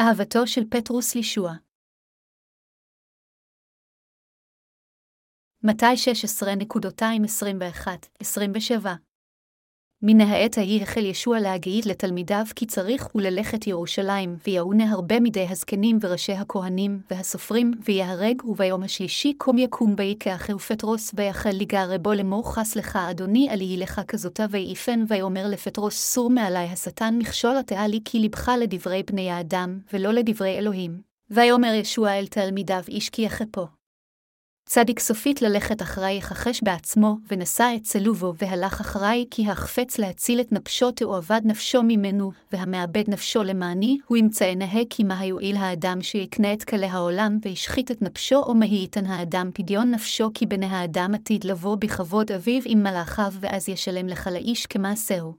אהבתו של פטרוס לישוע. מתי 16.21-27 מן העת ההיא החל ישוע להגיד לתלמידיו כי צריך וללכת ירושלים, ויעונה הרבה מדי הזקנים וראשי הכהנים והסופרים, ויהרג, וביום השלישי קום יקום ויקח ופטרוס, ויחל לגערי בו לאמור חס לך אדוני אל יהי לך כזאתה ויעיפן, ויאמר לפטרוס סור מעלי השטן מכשול התאה לי כי לבך לדברי בני האדם, ולא לדברי אלוהים. ויאמר ישוע אל תלמידיו איש כי יחפו. צדיק סופית ללכת אחרי יכחש בעצמו, ונשא את צלובו, והלך אחרי, כי החפץ להציל את נפשו תאבד נפשו ממנו, והמאבד נפשו למעני, הוא ימצא נהה כי מה יועיל האדם שיקנה את כלי העולם, וישחית את נפשו, או מה ייתן האדם פדיון נפשו, כי בני האדם עתיד לבוא בכבוד אביו עם מלאכיו, ואז ישלם לך לאיש כמעשהו.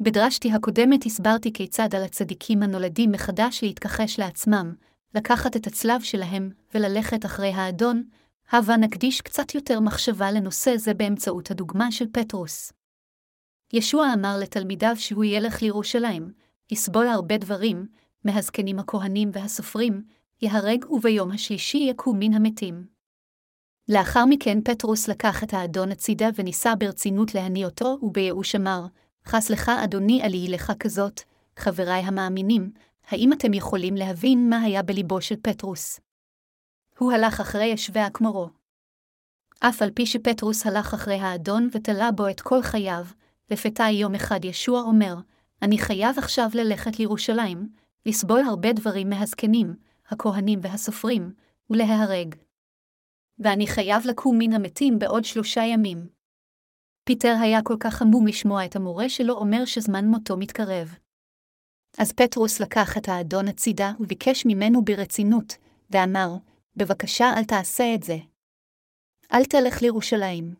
בדרשתי הקודמת הסברתי כיצד על הצדיקים הנולדים מחדש להתכחש לעצמם, לקחת את הצלב שלהם וללכת אחרי האדון, הבה נקדיש קצת יותר מחשבה לנושא זה באמצעות הדוגמה של פטרוס. ישוע אמר לתלמידיו שהוא ילך לירושלים, יסבול הרבה דברים, מהזקנים הכהנים והסופרים, יהרג וביום השלישי יקום מן המתים. לאחר מכן פטרוס לקח את האדון הצידה וניסה ברצינות להניא אותו, ובייאוש אמר, חס לך אדוני עלי לך כזאת, חבריי המאמינים, האם אתם יכולים להבין מה היה בליבו של פטרוס? הוא הלך אחרי ישבי הכמורו. אף על פי שפטרוס הלך אחרי האדון ותלה בו את כל חייו, לפתע יום אחד ישוע אומר, אני חייב עכשיו ללכת לירושלים, לסבול הרבה דברים מהזקנים, הכהנים והסופרים, ולהיהרג. ואני חייב לקום מן המתים בעוד שלושה ימים. פיטר היה כל כך עמום לשמוע את המורה שלו אומר שזמן מותו מתקרב. אז פטרוס לקח את האדון הצידה וביקש ממנו ברצינות, ואמר, בבקשה אל תעשה את זה. אל תלך לירושלים.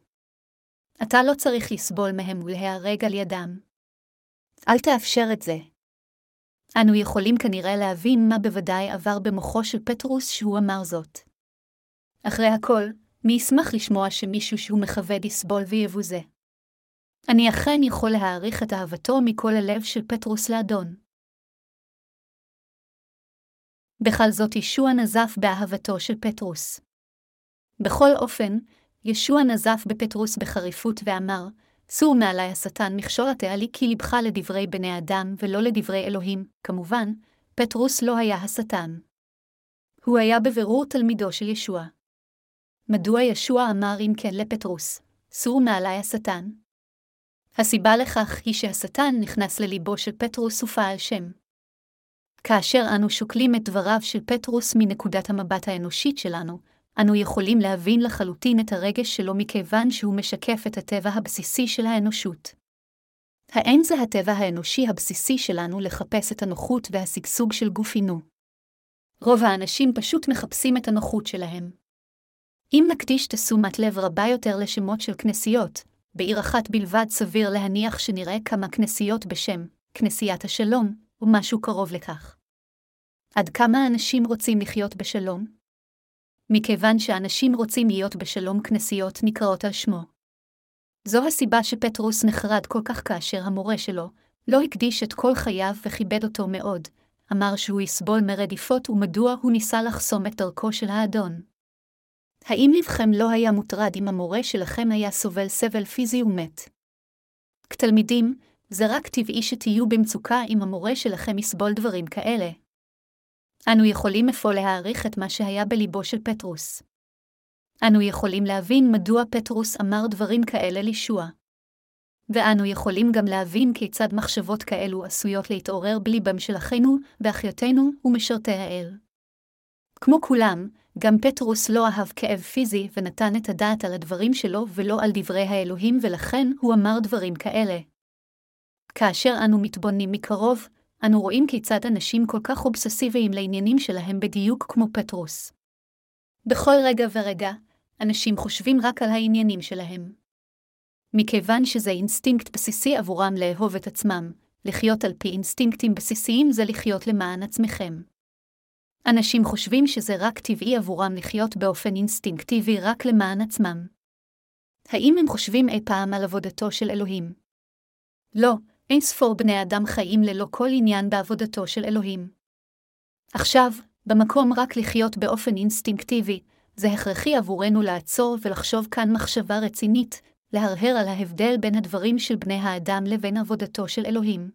אתה לא צריך לסבול מהם ולהיהרג על ידם. אל תאפשר את זה. אנו יכולים כנראה להבין מה בוודאי עבר במוחו של פטרוס שהוא אמר זאת. אחרי הכל, מי ישמח לשמוע שמישהו שהוא מכבד יסבול ויבוזה. אני אכן יכול להעריך את אהבתו מכל הלב של פטרוס לאדון. בכל זאת ישוע נזף באהבתו של פטרוס. בכל אופן, ישוע נזף בפטרוס בחריפות ואמר, סור מעלי השטן מכשול התאה לי כי לבך לדברי בני אדם ולא לדברי אלוהים, כמובן, פטרוס לא היה השטן. הוא היה בבירור תלמידו של ישוע. מדוע ישוע אמר אם כן לפטרוס, סור מעלי השטן? הסיבה לכך היא שהשטן נכנס לליבו של פטרוס ופעל שם. כאשר אנו שוקלים את דבריו של פטרוס מנקודת המבט האנושית שלנו, אנו יכולים להבין לחלוטין את הרגש שלו מכיוון שהוא משקף את הטבע הבסיסי של האנושות. האין זה הטבע האנושי הבסיסי שלנו לחפש את הנוחות והשגשוג של גופינו. רוב האנשים פשוט מחפשים את הנוחות שלהם. אם נקדיש תשומת לב רבה יותר לשמות של כנסיות, בעיר אחת בלבד סביר להניח שנראה כמה כנסיות בשם כנסיית השלום, ומשהו קרוב לכך. עד כמה אנשים רוצים לחיות בשלום? מכיוון שאנשים רוצים להיות בשלום, כנסיות נקראות על שמו. זו הסיבה שפטרוס נחרד כל כך כאשר המורה שלו לא הקדיש את כל חייו וכיבד אותו מאוד, אמר שהוא יסבול מרדיפות ומדוע הוא ניסה לחסום את דרכו של האדון. האם לבכם לא היה מוטרד אם המורה שלכם היה סובל סבל פיזי ומת? כתלמידים, זה רק טבעי שתהיו במצוקה אם המורה שלכם יסבול דברים כאלה. אנו יכולים אפוא להעריך את מה שהיה בליבו של פטרוס. אנו יכולים להבין מדוע פטרוס אמר דברים כאלה לישוע. ואנו יכולים גם להבין כיצד מחשבות כאלו עשויות להתעורר בליבם של אחינו ואחיותינו ומשרתי האל. כמו כולם, גם פטרוס לא אהב כאב פיזי ונתן את הדעת על הדברים שלו ולא על דברי האלוהים ולכן הוא אמר דברים כאלה. כאשר אנו מתבוננים מקרוב, אנו רואים כיצד אנשים כל כך אובססיביים לעניינים שלהם בדיוק כמו פטרוס. בכל רגע ורגע, אנשים חושבים רק על העניינים שלהם. מכיוון שזה אינסטינקט בסיסי עבורם לאהוב את עצמם, לחיות על פי אינסטינקטים בסיסיים זה לחיות למען עצמכם. אנשים חושבים שזה רק טבעי עבורם לחיות באופן אינסטינקטיבי רק למען עצמם. האם הם חושבים אי פעם על עבודתו של אלוהים? לא, אין ספור בני אדם חיים ללא כל עניין בעבודתו של אלוהים. עכשיו, במקום רק לחיות באופן אינסטינקטיבי, זה הכרחי עבורנו לעצור ולחשוב כאן מחשבה רצינית, להרהר על ההבדל בין הדברים של בני האדם לבין עבודתו של אלוהים.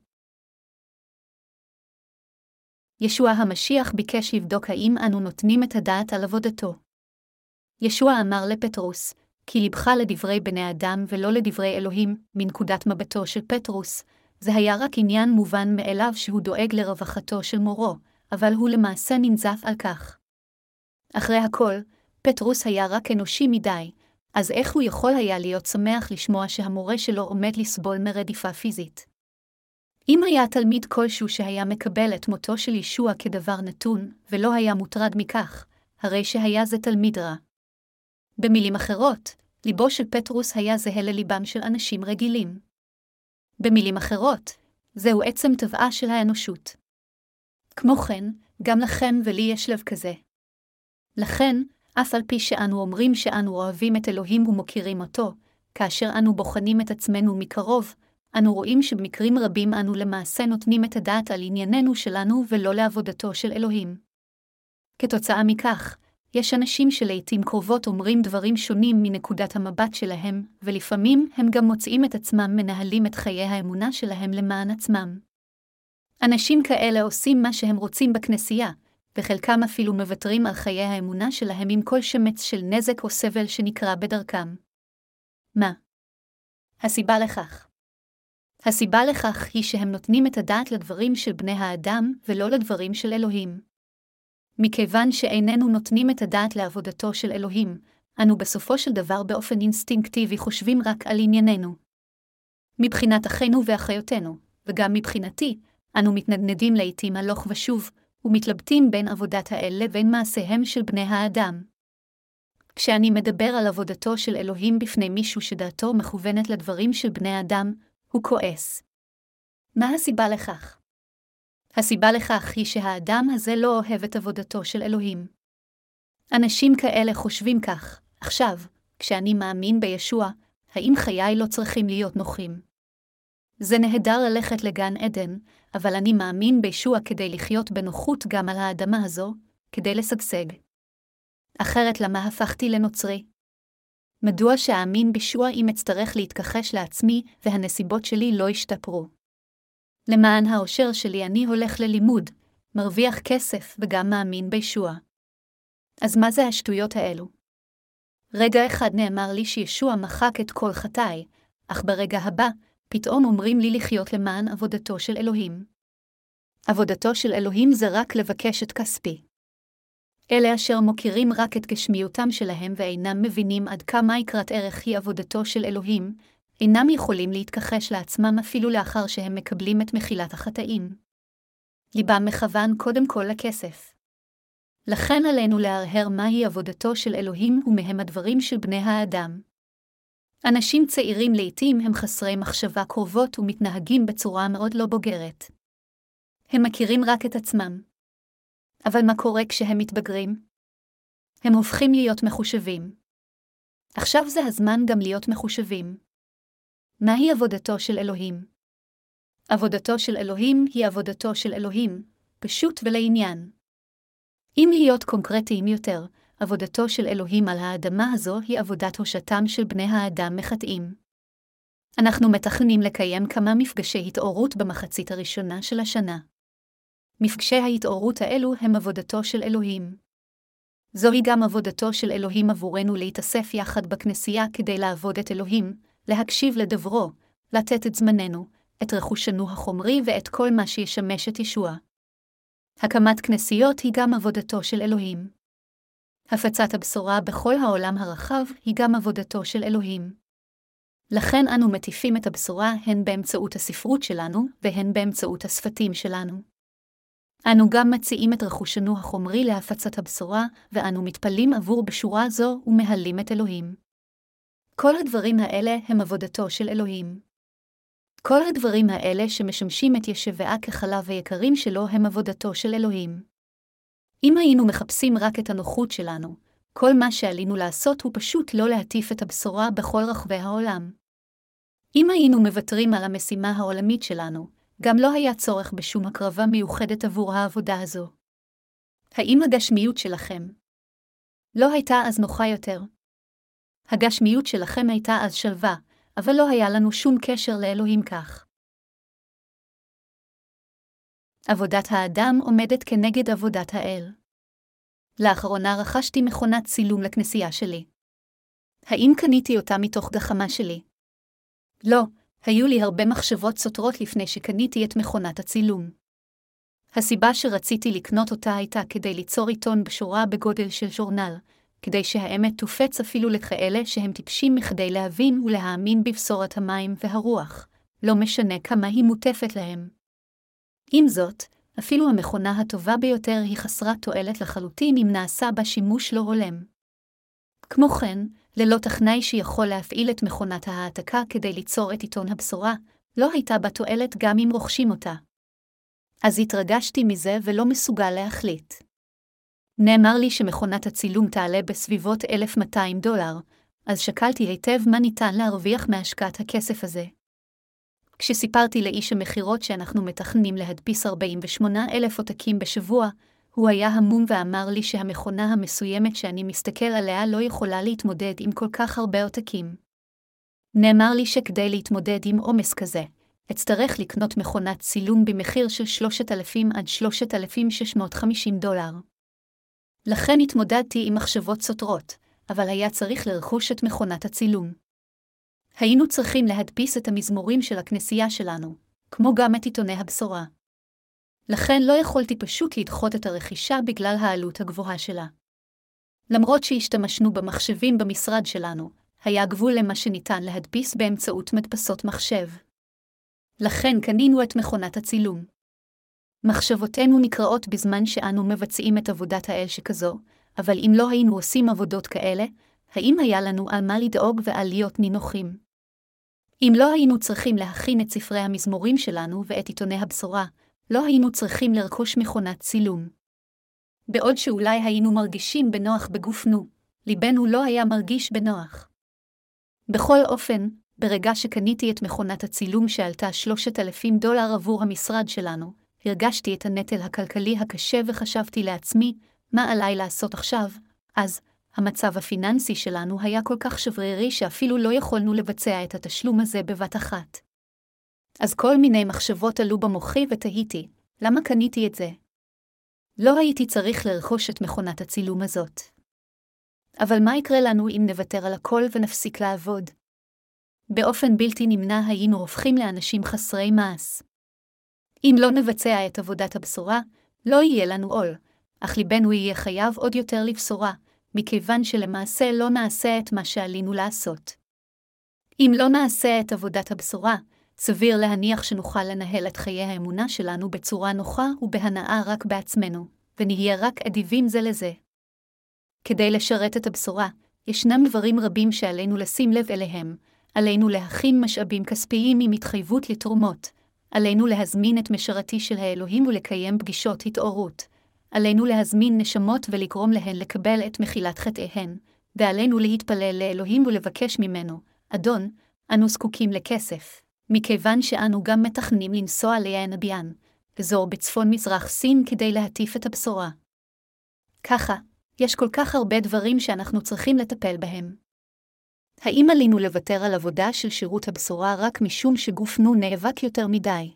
ישוע המשיח ביקש לבדוק האם אנו נותנים את הדעת על עבודתו. ישוע אמר לפטרוס, כי לבך לדברי בני אדם ולא לדברי אלוהים, מנקודת מבטו של פטרוס, זה היה רק עניין מובן מאליו שהוא דואג לרווחתו של מורו, אבל הוא למעשה ננזף על כך. אחרי הכל, פטרוס היה רק אנושי מדי, אז איך הוא יכול היה להיות שמח לשמוע שהמורה שלו עומד לסבול מרדיפה פיזית? אם היה תלמיד כלשהו שהיה מקבל את מותו של ישוע כדבר נתון, ולא היה מוטרד מכך, הרי שהיה זה תלמיד רע. במילים אחרות, ליבו של פטרוס היה זהה לליבם של אנשים רגילים. במילים אחרות, זהו עצם טבעה של האנושות. כמו כן, גם לכם ולי יש לב כזה. לכן, אף על פי שאנו אומרים שאנו אוהבים את אלוהים ומוקירים אותו, כאשר אנו בוחנים את עצמנו מקרוב, אנו רואים שבמקרים רבים אנו למעשה נותנים את הדעת על ענייננו שלנו ולא לעבודתו של אלוהים. כתוצאה מכך, יש אנשים שלעיתים קרובות אומרים דברים שונים מנקודת המבט שלהם, ולפעמים הם גם מוצאים את עצמם מנהלים את חיי האמונה שלהם למען עצמם. אנשים כאלה עושים מה שהם רוצים בכנסייה, וחלקם אפילו מוותרים על חיי האמונה שלהם עם כל שמץ של נזק או סבל שנקרא בדרכם. מה? הסיבה לכך. הסיבה לכך היא שהם נותנים את הדעת לדברים של בני האדם, ולא לדברים של אלוהים. מכיוון שאיננו נותנים את הדעת לעבודתו של אלוהים, אנו בסופו של דבר באופן אינסטינקטיבי חושבים רק על ענייננו. מבחינת אחינו ואחיותינו, וגם מבחינתי, אנו מתנדנדים לעתים הלוך ושוב, ומתלבטים בין עבודת האל לבין מעשיהם של בני האדם. כשאני מדבר על עבודתו של אלוהים בפני מישהו שדעתו מכוונת לדברים של בני אדם, הוא כועס. מה הסיבה לכך? הסיבה לכך היא שהאדם הזה לא אוהב את עבודתו של אלוהים. אנשים כאלה חושבים כך, עכשיו, כשאני מאמין בישוע, האם חיי לא צריכים להיות נוחים? זה נהדר ללכת לגן עדן, אבל אני מאמין בישוע כדי לחיות בנוחות גם על האדמה הזו, כדי לשגשג. אחרת למה הפכתי לנוצרי? מדוע שאאמין בישוע אם אצטרך להתכחש לעצמי והנסיבות שלי לא ישתפרו? למען האושר שלי אני הולך ללימוד, מרוויח כסף וגם מאמין בישוע. אז מה זה השטויות האלו? רגע אחד נאמר לי שישוע מחק את כל חטאי, אך ברגע הבא, פתאום אומרים לי לחיות למען עבודתו של אלוהים. עבודתו של אלוהים זה רק לבקש את כספי. אלה אשר מוכירים רק את גשמיותם שלהם ואינם מבינים עד כמה יקרת ערך היא עבודתו של אלוהים, אינם יכולים להתכחש לעצמם אפילו לאחר שהם מקבלים את מחילת החטאים. ליבם מכוון קודם כל לכסף. לכן עלינו להרהר מהי עבודתו של אלוהים ומהם הדברים של בני האדם. אנשים צעירים לעתים הם חסרי מחשבה קרובות ומתנהגים בצורה מאוד לא בוגרת. הם מכירים רק את עצמם. אבל מה קורה כשהם מתבגרים? הם הופכים להיות מחושבים. עכשיו זה הזמן גם להיות מחושבים. מהי עבודתו של אלוהים? עבודתו של אלוהים היא עבודתו של אלוהים, פשוט ולעניין. אם להיות קונקרטיים יותר, עבודתו של אלוהים על האדמה הזו היא עבודת הושתם של בני האדם מחטאים. אנחנו מתכננים לקיים כמה מפגשי התעוררות במחצית הראשונה של השנה. מפגשי ההתעוררות האלו הם עבודתו של אלוהים. זוהי גם עבודתו של אלוהים עבורנו להתאסף יחד בכנסייה כדי לעבוד את אלוהים, להקשיב לדברו, לתת את זמננו, את רכושנו החומרי ואת כל מה שישמש את ישוע. הקמת כנסיות היא גם עבודתו של אלוהים. הפצת הבשורה בכל העולם הרחב היא גם עבודתו של אלוהים. לכן אנו מטיפים את הבשורה הן באמצעות הספרות שלנו והן באמצעות השפתים שלנו. אנו גם מציעים את רכושנו החומרי להפצת הבשורה, ואנו מתפללים עבור בשורה זו ומהלים את אלוהים. כל הדברים האלה הם עבודתו של אלוהים. כל הדברים האלה שמשמשים את ישבעה כחלב היקרים שלו הם עבודתו של אלוהים. אם היינו מחפשים רק את הנוחות שלנו, כל מה שעלינו לעשות הוא פשוט לא להטיף את הבשורה בכל רחבי העולם. אם היינו מוותרים על המשימה העולמית שלנו, גם לא היה צורך בשום הקרבה מיוחדת עבור העבודה הזו. האם הגשמיות שלכם לא הייתה אז נוחה יותר? הגשמיות שלכם הייתה אז שלווה, אבל לא היה לנו שום קשר לאלוהים כך. עבודת האדם עומדת כנגד עבודת האל. לאחרונה רכשתי מכונת צילום לכנסייה שלי. האם קניתי אותה מתוך גחמה שלי? לא, היו לי הרבה מחשבות סותרות לפני שקניתי את מכונת הצילום. הסיבה שרציתי לקנות אותה הייתה כדי ליצור עיתון בשורה בגודל של ז'ורנל, כדי שהאמת תופץ אפילו לכאלה שהם טיפשים מכדי להבין ולהאמין בבשורת המים והרוח, לא משנה כמה היא מוטפת להם. עם זאת, אפילו המכונה הטובה ביותר היא חסרת תועלת לחלוטין אם נעשה בה שימוש לא הולם. כמו כן, ללא טכנאי שיכול להפעיל את מכונת ההעתקה כדי ליצור את עיתון הבשורה, לא הייתה בה תועלת גם אם רוכשים אותה. אז התרגשתי מזה ולא מסוגל להחליט. נאמר לי שמכונת הצילום תעלה בסביבות 1,200 דולר, אז שקלתי היטב מה ניתן להרוויח מהשקעת הכסף הזה. כשסיפרתי לאיש המכירות שאנחנו מתכננים להדפיס 48 אלף עותקים בשבוע, הוא היה המום ואמר לי שהמכונה המסוימת שאני מסתכל עליה לא יכולה להתמודד עם כל כך הרבה עותקים. נאמר לי שכדי להתמודד עם עומס כזה, אצטרך לקנות מכונת צילום במחיר של 3,000 עד 3,650 דולר. לכן התמודדתי עם מחשבות סותרות, אבל היה צריך לרכוש את מכונת הצילום. היינו צריכים להדפיס את המזמורים של הכנסייה שלנו, כמו גם את עיתוני הבשורה. לכן לא יכולתי פשוט לדחות את הרכישה בגלל העלות הגבוהה שלה. למרות שהשתמשנו במחשבים במשרד שלנו, היה גבול למה שניתן להדפיס באמצעות מדפסות מחשב. לכן קנינו את מכונת הצילום. מחשבותינו נקראות בזמן שאנו מבצעים את עבודת האל שכזו, אבל אם לא היינו עושים עבודות כאלה, האם היה לנו על מה לדאוג ועל להיות נינוחים? אם לא היינו צריכים להכין את ספרי המזמורים שלנו ואת עיתוני הבשורה, לא היינו צריכים לרכוש מכונת צילום. בעוד שאולי היינו מרגישים בנוח בגופנו, ליבנו לא היה מרגיש בנוח. בכל אופן, ברגע שקניתי את מכונת הצילום שעלתה 3,000 דולר עבור המשרד שלנו, הרגשתי את הנטל הכלכלי הקשה וחשבתי לעצמי, מה עליי לעשות עכשיו? אז, המצב הפיננסי שלנו היה כל כך שברירי שאפילו לא יכולנו לבצע את התשלום הזה בבת אחת. אז כל מיני מחשבות עלו במוחי ותהיתי, למה קניתי את זה? לא הייתי צריך לרכוש את מכונת הצילום הזאת. אבל מה יקרה לנו אם נוותר על הכל ונפסיק לעבוד? באופן בלתי נמנע היינו הופכים לאנשים חסרי מעש. אם לא נבצע את עבודת הבשורה, לא יהיה לנו עול, אך ליבנו יהיה חייב עוד יותר לבשורה, מכיוון שלמעשה לא נעשה את מה שעלינו לעשות. אם לא נעשה את עבודת הבשורה, סביר להניח שנוכל לנהל את חיי האמונה שלנו בצורה נוחה ובהנאה רק בעצמנו, ונהיה רק אדיבים זה לזה. כדי לשרת את הבשורה, ישנם דברים רבים שעלינו לשים לב אליהם, עלינו להכין משאבים כספיים עם התחייבות לתרומות, עלינו להזמין את משרתי של האלוהים ולקיים פגישות התעוררות, עלינו להזמין נשמות ולגרום להן לקבל את מחילת חטאיהן, ועלינו להתפלל לאלוהים ולבקש ממנו, אדון, אנו זקוקים לכסף, מכיוון שאנו גם מתכננים לנסוע ליענביאן, אזור בצפון-מזרח סין כדי להטיף את הבשורה. ככה, יש כל כך הרבה דברים שאנחנו צריכים לטפל בהם. האם עלינו לוותר על עבודה של שירות הבשורה רק משום שגופנו נאבק יותר מדי?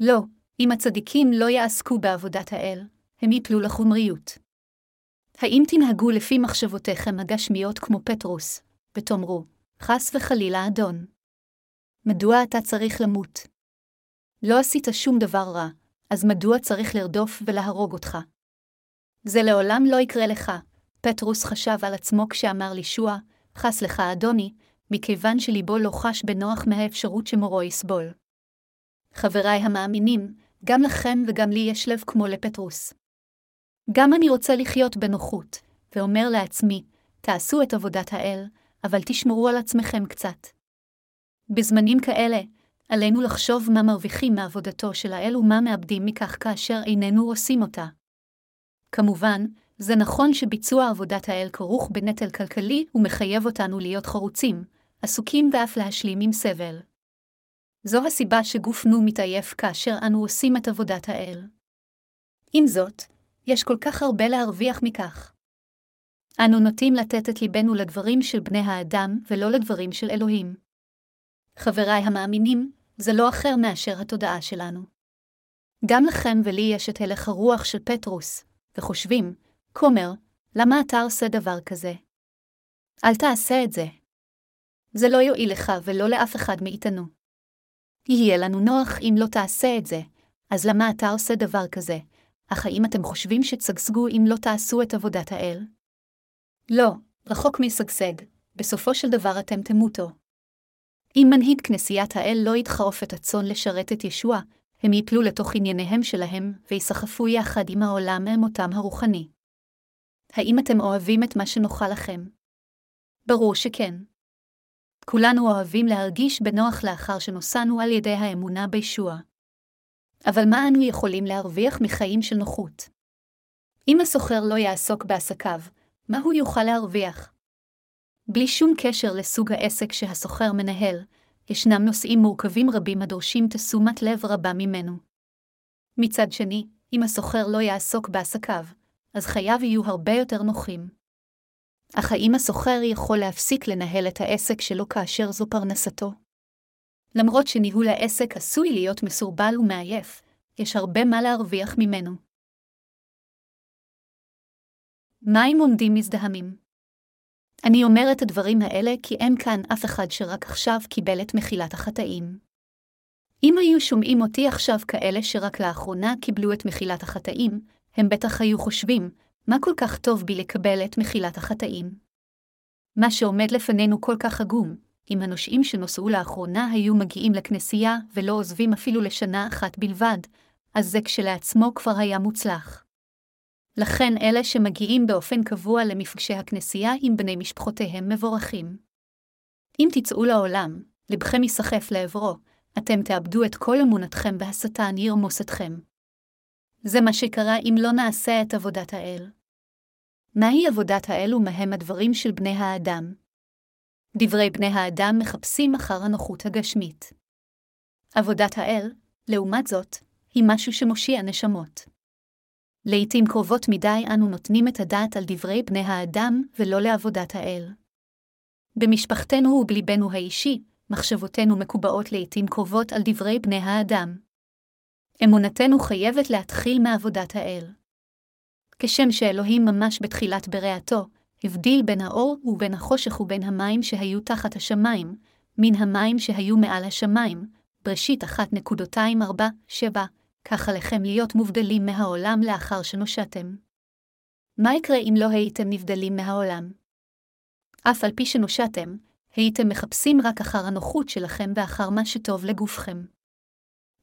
לא, אם הצדיקים לא יעסקו בעבודת האל, הם יפלו לחומריות. האם תנהגו לפי מחשבותיכם הגשמיות כמו פטרוס, ותאמרו, חס וחלילה אדון? מדוע אתה צריך למות? לא עשית שום דבר רע, אז מדוע צריך לרדוף ולהרוג אותך? זה לעולם לא יקרה לך, פטרוס חשב על עצמו כשאמר לישוע, חס לך אדוני, מכיוון שליבו לא חש בנוח מהאפשרות שמורו יסבול. חבריי המאמינים, גם לכם וגם לי יש לב כמו לפטרוס. גם אני רוצה לחיות בנוחות, ואומר לעצמי, תעשו את עבודת האל, אבל תשמרו על עצמכם קצת. בזמנים כאלה, עלינו לחשוב מה מרוויחים מעבודתו של האל ומה מאבדים מכך כאשר איננו עושים אותה. כמובן, זה נכון שביצוע עבודת האל כרוך בנטל כלכלי ומחייב אותנו להיות חרוצים, עסוקים ואף להשלים עם סבל. זו הסיבה שגופנו מתעייף כאשר אנו עושים את עבודת האל. עם זאת, יש כל כך הרבה להרוויח מכך. אנו נוטים לתת את ליבנו לדברים של בני האדם ולא לדברים של אלוהים. חבריי המאמינים, זה לא אחר מאשר התודעה שלנו. גם לכם ולי יש את הלך הרוח של פטרוס, וחושבים, כומר, למה אתה עושה דבר כזה? אל תעשה את זה. זה לא יועיל לך ולא לאף אחד מאיתנו. יהיה לנו נוח אם לא תעשה את זה, אז למה אתה עושה דבר כזה? אך האם אתם חושבים שתשגשגו אם לא תעשו את עבודת האל? לא, רחוק משגשג, בסופו של דבר אתם תמותו. אם מנהיג כנסיית האל לא ידחוף את הצאן לשרת את ישוע, הם יפלו לתוך ענייניהם שלהם, ויסחפו יחד עם העולם מותם הרוחני. האם אתם אוהבים את מה שנוחה לכם? ברור שכן. כולנו אוהבים להרגיש בנוח לאחר שנוסענו על ידי האמונה בישוע. אבל מה אנו יכולים להרוויח מחיים של נוחות? אם הסוחר לא יעסוק בעסקיו, מה הוא יוכל להרוויח? בלי שום קשר לסוג העסק שהסוחר מנהל, ישנם נושאים מורכבים רבים הדורשים תשומת לב רבה ממנו. מצד שני, אם הסוחר לא יעסוק בעסקיו, אז חייו יהיו הרבה יותר נוחים. אך האם הסוחר יכול להפסיק לנהל את העסק שלו כאשר זו פרנסתו? למרות שניהול העסק עשוי להיות מסורבל ומעייף, יש הרבה מה להרוויח ממנו. מים עומדים מזדהמים. אני אומר את הדברים האלה כי אין כאן אף אחד שרק עכשיו קיבל את מחילת החטאים. אם היו שומעים אותי עכשיו כאלה שרק לאחרונה קיבלו את מחילת החטאים, הם בטח היו חושבים, מה כל כך טוב בי לקבל את מחילת החטאים? מה שעומד לפנינו כל כך עגום, אם הנושאים שנוסעו לאחרונה היו מגיעים לכנסייה ולא עוזבים אפילו לשנה אחת בלבד, אז זה כשלעצמו כבר היה מוצלח. לכן אלה שמגיעים באופן קבוע למפגשי הכנסייה עם בני משפחותיהם מבורכים. אם תצאו לעולם, לבכם ייסחף לעברו, אתם תאבדו את כל אמונתכם והשטן ירמוס אתכם. זה מה שקרה אם לא נעשה את עבודת האל. מהי עבודת האל ומהם הדברים של בני האדם? דברי בני האדם מחפשים אחר הנוחות הגשמית. עבודת האל, לעומת זאת, היא משהו שמושיע נשמות. לעתים קרובות מדי אנו נותנים את הדעת על דברי בני האדם ולא לעבודת האל. במשפחתנו ובליבנו האישי, מחשבותינו מקובעות לעתים קרובות על דברי בני האדם. אמונתנו חייבת להתחיל מעבודת האל. כשם שאלוהים ממש בתחילת בריאתו, הבדיל בין האור ובין החושך ובין המים שהיו תחת השמיים, מן המים שהיו מעל השמיים, בראשית 1.247, כך עליכם להיות מובדלים מהעולם לאחר שנושעתם. מה יקרה אם לא הייתם נבדלים מהעולם? אף על פי שנושעתם, הייתם מחפשים רק אחר הנוחות שלכם ואחר מה שטוב לגופכם.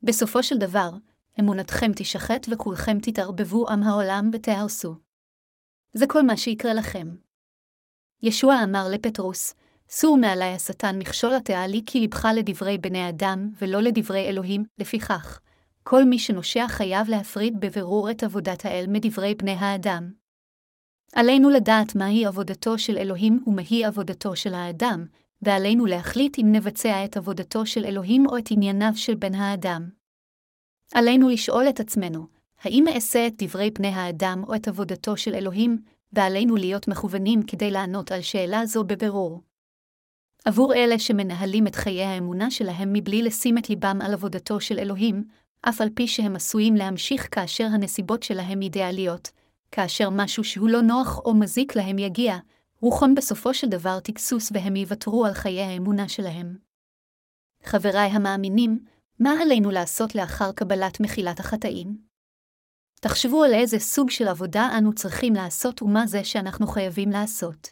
בסופו של דבר, אמונתכם תשחט וכולכם תתערבבו עם העולם ותהרסו. זה כל מה שיקרה לכם. ישוע אמר לפטרוס, סור מעלי השטן מכשול התעלי כי לבך לדברי בני אדם ולא לדברי אלוהים, לפיכך, כל מי שנושע חייב להפריד בבירור את עבודת האל מדברי בני האדם. עלינו לדעת מהי עבודתו של אלוהים ומהי עבודתו של האדם, ועלינו להחליט אם נבצע את עבודתו של אלוהים או את ענייניו של בן האדם. עלינו לשאול את עצמנו, האם אעשה את דברי בני האדם או את עבודתו של אלוהים, ועלינו להיות מכוונים כדי לענות על שאלה זו בבירור. עבור אלה שמנהלים את חיי האמונה שלהם מבלי לשים את ליבם על עבודתו של אלוהים, אף על פי שהם עשויים להמשיך כאשר הנסיבות שלהם אידיאליות, כאשר משהו שהוא לא נוח או מזיק להם יגיע, רוחם בסופו של דבר תגסוס והם יוותרו על חיי האמונה שלהם. חבריי המאמינים, מה עלינו לעשות לאחר קבלת מחילת החטאים? תחשבו על איזה סוג של עבודה אנו צריכים לעשות ומה זה שאנחנו חייבים לעשות.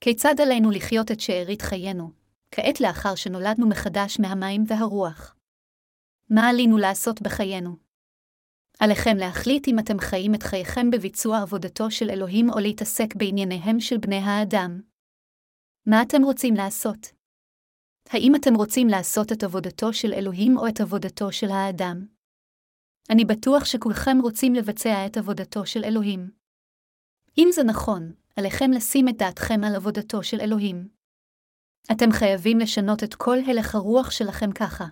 כיצד עלינו לחיות את שארית חיינו, כעת לאחר שנולדנו מחדש מהמים והרוח? מה עלינו לעשות בחיינו? עליכם להחליט אם אתם חיים את חייכם בביצוע עבודתו של אלוהים או להתעסק בענייניהם של בני האדם. מה אתם רוצים לעשות? האם אתם רוצים לעשות את עבודתו של אלוהים או את עבודתו של האדם? אני בטוח שכולכם רוצים לבצע את עבודתו של אלוהים. אם זה נכון, עליכם לשים את דעתכם על עבודתו של אלוהים. אתם חייבים לשנות את כל הלך הרוח שלכם ככה.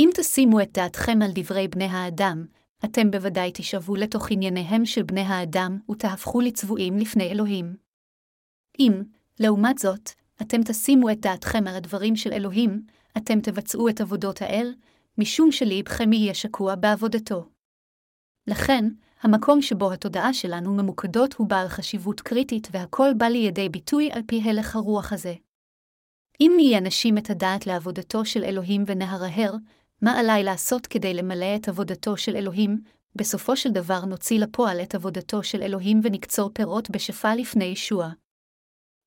אם תשימו את דעתכם על דברי בני האדם, אתם בוודאי תשאבו לתוך ענייניהם של בני האדם ותהפכו לצבועים לפני אלוהים. אם, לעומת זאת, אתם תשימו את דעתכם על הדברים של אלוהים, אתם תבצעו את עבודות האל, משום שליבכם יהיה שקוע בעבודתו. לכן, המקום שבו התודעה שלנו ממוקדות הוא בעל חשיבות קריטית והכל בא לידי ביטוי על פי הלך הרוח הזה. אם נהיה נשים את הדעת לעבודתו של אלוהים ונהרהר, מה עליי לעשות כדי למלא את עבודתו של אלוהים, בסופו של דבר נוציא לפועל את עבודתו של אלוהים ונקצור פירות בשפע לפני ישוע.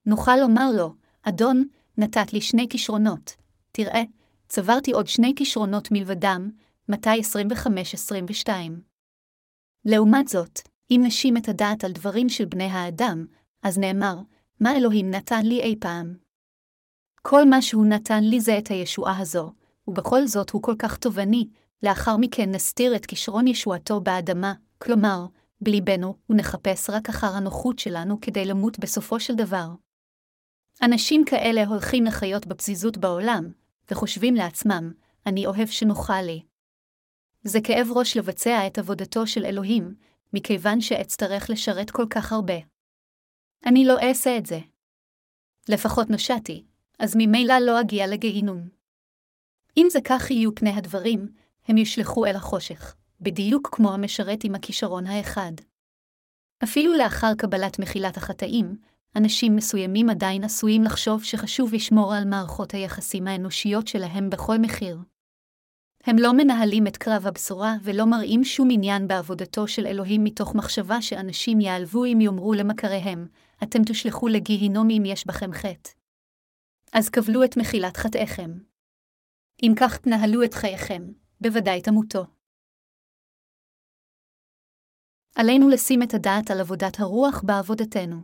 נוכל לומר לו, אדון, נתת לי שני כישרונות. תראה, צברתי עוד שני כישרונות מלבדם, מתי 25-22. לעומת זאת, אם נשים את הדעת על דברים של בני האדם, אז נאמר, מה אלוהים נתן לי אי פעם? כל מה שהוא נתן לי זה את הישועה הזו, ובכל זאת הוא כל כך תובעני, לאחר מכן נסתיר את כישרון ישועתו באדמה, כלומר, בליבנו, ונחפש רק אחר הנוחות שלנו כדי למות בסופו של דבר. אנשים כאלה הולכים לחיות בפזיזות בעולם, וחושבים לעצמם, אני אוהב שנוכל לי. זה כאב ראש לבצע את עבודתו של אלוהים, מכיוון שאצטרך לשרת כל כך הרבה. אני לא אעשה את זה. לפחות נושעתי, אז ממילא לא אגיע לגיהינום. אם זה כך יהיו פני הדברים, הם יושלכו אל החושך, בדיוק כמו המשרת עם הכישרון האחד. אפילו לאחר קבלת מחילת החטאים, אנשים מסוימים עדיין עשויים לחשוב שחשוב לשמור על מערכות היחסים האנושיות שלהם בכל מחיר. הם לא מנהלים את קרב הבשורה ולא מראים שום עניין בעבודתו של אלוהים מתוך מחשבה שאנשים ייעלבו אם יאמרו למכריהם, אתם תושלכו לגיהינום אם יש בכם חטא. אז קבלו את מחילת חטאיכם. אם כך תנהלו את חייכם, בוודאי תמותו. עלינו לשים את הדעת על עבודת הרוח בעבודתנו.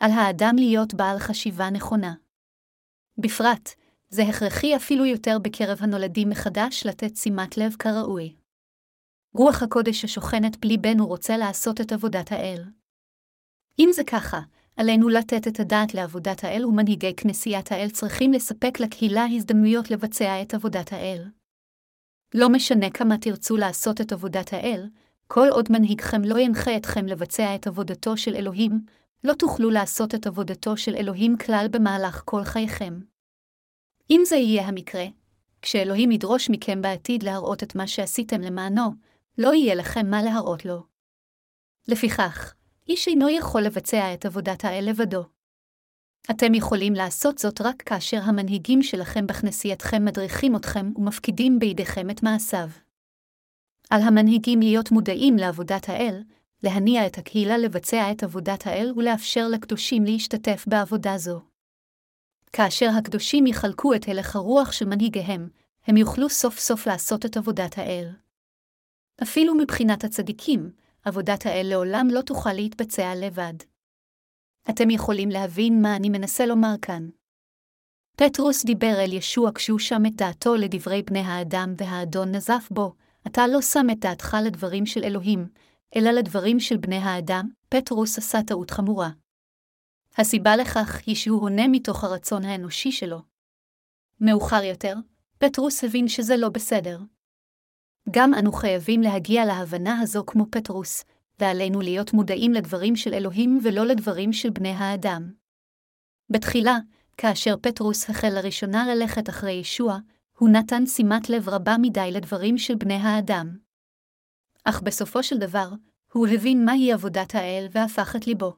על האדם להיות בעל חשיבה נכונה. בפרט, זה הכרחי אפילו יותר בקרב הנולדים מחדש לתת שימת לב כראוי. רוח הקודש השוכנת בליבנו רוצה לעשות את עבודת האל. אם זה ככה, עלינו לתת את הדעת לעבודת האל ומנהיגי כנסיית האל צריכים לספק לקהילה הזדמנויות לבצע את עבודת האל. לא משנה כמה תרצו לעשות את עבודת האל, כל עוד מנהיגכם לא ינחה אתכם לבצע את עבודתו של אלוהים, לא תוכלו לעשות את עבודתו של אלוהים כלל במהלך כל חייכם. אם זה יהיה המקרה, כשאלוהים ידרוש מכם בעתיד להראות את מה שעשיתם למענו, לא יהיה לכם מה להראות לו. לפיכך, איש אינו יכול לבצע את עבודת האל לבדו. אתם יכולים לעשות זאת רק כאשר המנהיגים שלכם בכנסייתכם מדריכים אתכם ומפקידים בידיכם את מעשיו. על המנהיגים להיות מודעים לעבודת האל, להניע את הקהילה לבצע את עבודת האל ולאפשר לקדושים להשתתף בעבודה זו. כאשר הקדושים יחלקו את הלך הרוח של מנהיגיהם, הם יוכלו סוף סוף לעשות את עבודת האל. אפילו מבחינת הצדיקים, עבודת האל לעולם לא תוכל להתבצע לבד. אתם יכולים להבין מה אני מנסה לומר כאן. פטרוס דיבר אל ישוע כשהוא שם את דעתו לדברי בני האדם והאדון נזף בו, אתה לא שם את דעתך לדברים של אלוהים, אלא לדברים של בני האדם, פטרוס עשה טעות חמורה. הסיבה לכך היא שהוא עונה מתוך הרצון האנושי שלו. מאוחר יותר, פטרוס הבין שזה לא בסדר. גם אנו חייבים להגיע להבנה הזו כמו פטרוס, ועלינו להיות מודעים לדברים של אלוהים ולא לדברים של בני האדם. בתחילה, כאשר פטרוס החל לראשונה ללכת אחרי ישוע, הוא נתן שימת לב רבה מדי לדברים של בני האדם. אך בסופו של דבר, הוא הבין מהי עבודת האל והפך את ליבו.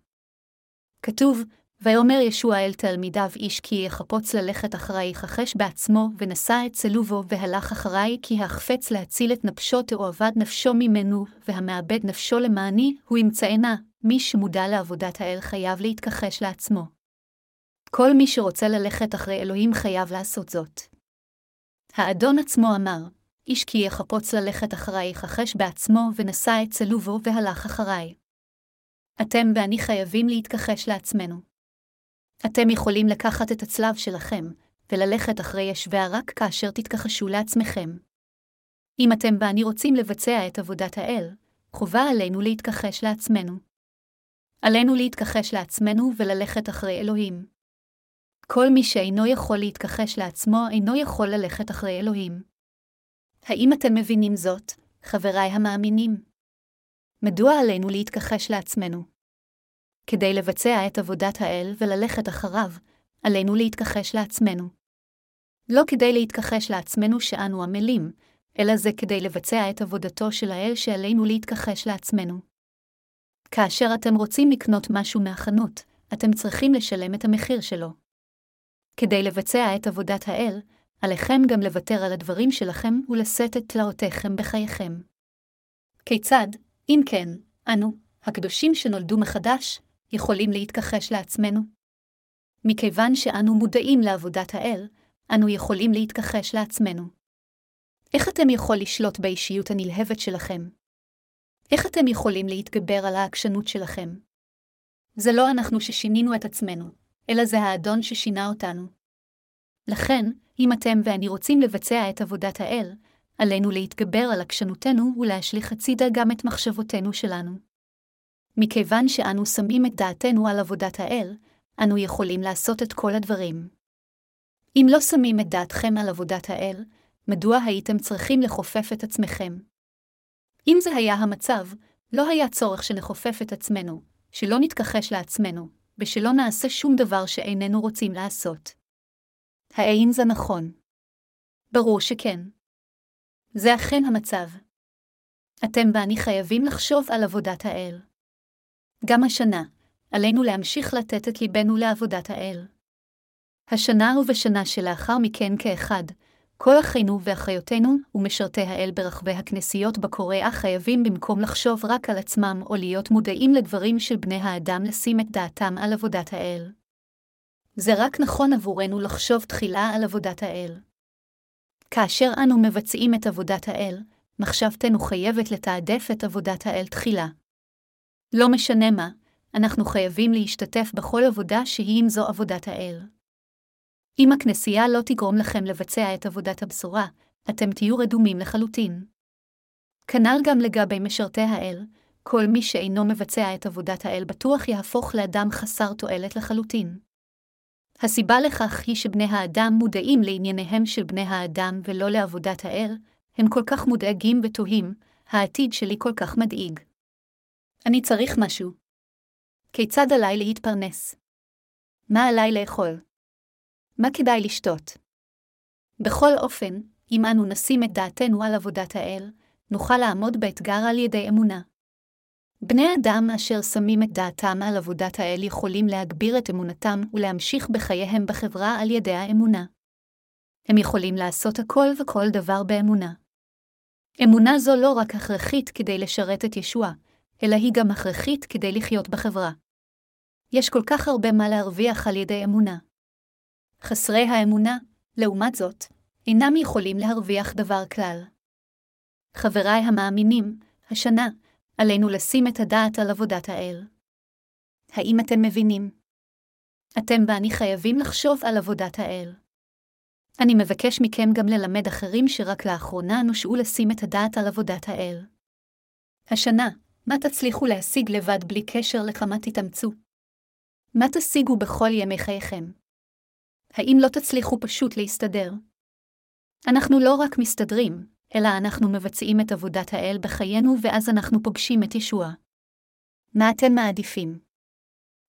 כתוב, ויאמר ישוע אל תלמידיו איש כי יחפוץ ללכת אחרי יכחש בעצמו, ונשא את צלובו והלך אחרי, כי החפץ להציל את נפשו תאהבד נפשו ממנו, והמאבד נפשו למעני, הוא ימצאנה, מי שמודע לעבודת האל חייב להתכחש לעצמו. כל מי שרוצה ללכת אחרי אלוהים חייב לעשות זאת. האדון עצמו אמר, איש כי יחפוץ ללכת אחרי יכחש בעצמו, ונשא את צלובו והלך אחרי. אתם ואני חייבים להתכחש לעצמנו. אתם יכולים לקחת את הצלב שלכם, וללכת אחרי ישביה רק כאשר תתכחשו לעצמכם. אם אתם ואני רוצים לבצע את עבודת האל, חובה עלינו להתכחש לעצמנו. עלינו להתכחש לעצמנו וללכת אחרי אלוהים. כל מי שאינו יכול להתכחש לעצמו אינו יכול ללכת אחרי אלוהים. האם אתם מבינים זאת, חבריי המאמינים? מדוע עלינו להתכחש לעצמנו? כדי לבצע את עבודת האל וללכת אחריו, עלינו להתכחש לעצמנו. לא כדי להתכחש לעצמנו שאנו עמלים, אלא זה כדי לבצע את עבודתו של האל שעלינו להתכחש לעצמנו. כאשר אתם רוצים לקנות משהו מהחנות, אתם צריכים לשלם את המחיר שלו. כדי לבצע את עבודת האל, עליכם גם לוותר על הדברים שלכם ולשאת את תלאותיכם בחייכם. כיצד, אם כן, אנו, הקדושים שנולדו מחדש, יכולים להתכחש לעצמנו? מכיוון שאנו מודעים לעבודת האל, אנו יכולים להתכחש לעצמנו. איך אתם יכול לשלוט באישיות הנלהבת שלכם? איך אתם יכולים להתגבר על העקשנות שלכם? זה לא אנחנו ששינינו את עצמנו, אלא זה האדון ששינה אותנו. לכן, אם אתם ואני רוצים לבצע את עבודת האל, עלינו להתגבר על עקשנותנו ולהשליך הצידה גם את מחשבותינו שלנו. מכיוון שאנו שמים את דעתנו על עבודת האל, אנו יכולים לעשות את כל הדברים. אם לא שמים את דעתכם על עבודת האל, מדוע הייתם צריכים לכופף את עצמכם? אם זה היה המצב, לא היה צורך שנכופף את עצמנו, שלא נתכחש לעצמנו, ושלא נעשה שום דבר שאיננו רוצים לעשות. האם זה נכון? ברור שכן. זה אכן המצב. אתם ואני חייבים לחשוב על עבודת האל. גם השנה, עלינו להמשיך לתת את ליבנו לעבודת האל. השנה ובשנה שלאחר מכן כאחד, כל אחינו ואחיותינו ומשרתי האל ברחבי הכנסיות בקוריאה חייבים במקום לחשוב רק על עצמם או להיות מודעים לדברים של בני האדם לשים את דעתם על עבודת האל. זה רק נכון עבורנו לחשוב תחילה על עבודת האל. כאשר אנו מבצעים את עבודת האל, מחשבתנו חייבת לתעדף את עבודת האל תחילה. לא משנה מה, אנחנו חייבים להשתתף בכל עבודה שהיא אם זו עבודת האל. אם הכנסייה לא תגרום לכם לבצע את עבודת הבשורה, אתם תהיו רדומים לחלוטין. כנ"ל גם לגבי משרתי האל, כל מי שאינו מבצע את עבודת האל בטוח יהפוך לאדם חסר תועלת לחלוטין. הסיבה לכך היא שבני האדם מודעים לענייניהם של בני האדם ולא לעבודת האל, הם כל כך מודאגים ותוהים, העתיד שלי כל כך מדאיג. אני צריך משהו. כיצד עליי להתפרנס? מה עליי לאכול? מה כדאי לשתות? בכל אופן, אם אנו נשים את דעתנו על עבודת האל, נוכל לעמוד באתגר על ידי אמונה. בני אדם אשר שמים את דעתם על עבודת האל יכולים להגביר את אמונתם ולהמשיך בחייהם בחברה על ידי האמונה. הם יכולים לעשות הכל וכל דבר באמונה. אמונה זו לא רק הכרחית כדי לשרת את ישוע, אלא היא גם הכרחית כדי לחיות בחברה. יש כל כך הרבה מה להרוויח על ידי אמונה. חסרי האמונה, לעומת זאת, אינם יכולים להרוויח דבר כלל. חבריי המאמינים, השנה, עלינו לשים את הדעת על עבודת האל. האם אתם מבינים? אתם ואני חייבים לחשוב על עבודת האל. אני מבקש מכם גם ללמד אחרים שרק לאחרונה נושעו לשים את הדעת על עבודת האל. השנה, מה תצליחו להשיג לבד בלי קשר לכמה תתאמצו? מה תשיגו בכל ימי חייכם? האם לא תצליחו פשוט להסתדר? אנחנו לא רק מסתדרים, אלא אנחנו מבצעים את עבודת האל בחיינו ואז אנחנו פוגשים את ישוע. מה אתם מעדיפים?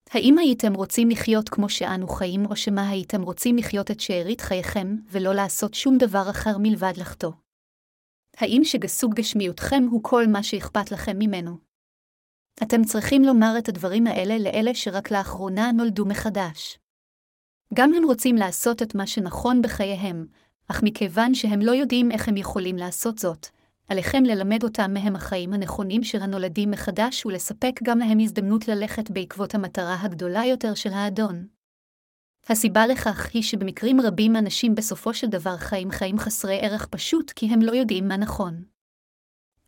האם הייתם רוצים לחיות כמו שאנו חיים, או שמה הייתם רוצים לחיות את שארית חייכם, ולא לעשות שום דבר אחר מלבד לחטוא? האם שגסוג גשמיותכם הוא כל מה שאכפת לכם ממנו? אתם צריכים לומר את הדברים האלה לאלה שרק לאחרונה נולדו מחדש. גם הם רוצים לעשות את מה שנכון בחייהם, אך מכיוון שהם לא יודעים איך הם יכולים לעשות זאת, עליכם ללמד אותם מהם החיים הנכונים של הנולדים מחדש ולספק גם להם הזדמנות ללכת בעקבות המטרה הגדולה יותר של האדון. הסיבה לכך היא שבמקרים רבים אנשים בסופו של דבר חיים חיים חסרי ערך פשוט כי הם לא יודעים מה נכון.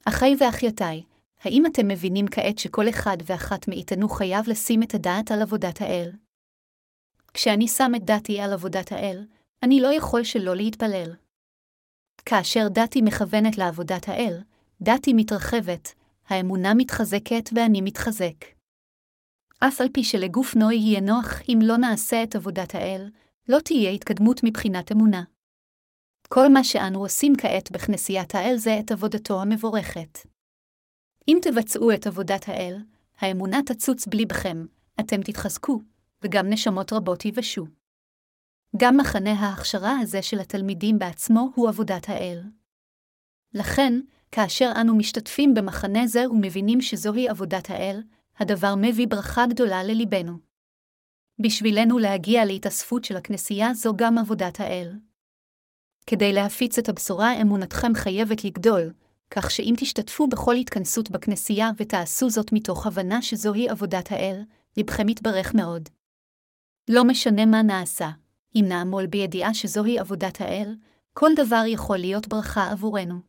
אחי ואחיותיי, האם אתם מבינים כעת שכל אחד ואחת מאיתנו חייב לשים את הדעת על עבודת האל? כשאני שם את דעתי על עבודת האל, אני לא יכול שלא להתפלל. כאשר דעתי מכוונת לעבודת האל, דעתי מתרחבת, האמונה מתחזקת ואני מתחזק. אף על פי שלגוף נוי יהיה נוח אם לא נעשה את עבודת האל, לא תהיה התקדמות מבחינת אמונה. כל מה שאנו עושים כעת בכנסיית האל זה את עבודתו המבורכת. אם תבצעו את עבודת האל, האמונה תצוץ בליבכם, אתם תתחזקו, וגם נשמות רבות יבשו. גם מחנה ההכשרה הזה של התלמידים בעצמו הוא עבודת האל. לכן, כאשר אנו משתתפים במחנה זה ומבינים שזוהי עבודת האל, הדבר מביא ברכה גדולה לליבנו. בשבילנו להגיע להתאספות של הכנסייה זו גם עבודת האל. כדי להפיץ את הבשורה אמונתכם חייבת לגדול, כך שאם תשתתפו בכל התכנסות בכנסייה ותעשו זאת מתוך הבנה שזוהי עבודת האל, לבכם יתברך מאוד. לא משנה מה נעשה, אם נעמול בידיעה שזוהי עבודת האל, כל דבר יכול להיות ברכה עבורנו.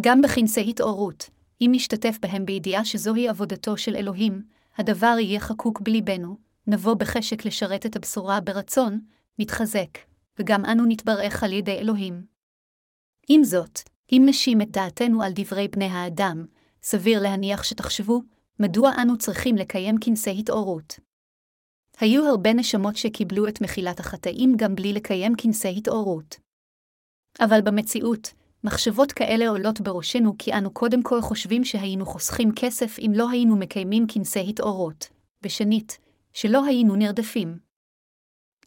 גם בכנסי התעוררות, אם נשתתף בהם בידיעה שזוהי עבודתו של אלוהים, הדבר יהיה חקוק בליבנו, נבוא בחשק לשרת את הבשורה ברצון, נתחזק, וגם אנו נתברך על ידי אלוהים. עם זאת, אם נשים את דעתנו על דברי בני האדם, סביר להניח שתחשבו, מדוע אנו צריכים לקיים כנסי התעוררות. היו הרבה נשמות שקיבלו את מחילת החטאים גם בלי לקיים כנסי התעוררות. אבל במציאות, מחשבות כאלה עולות בראשנו כי אנו קודם כל חושבים שהיינו חוסכים כסף אם לא היינו מקיימים כנסי התעוררות, ושנית, שלא היינו נרדפים.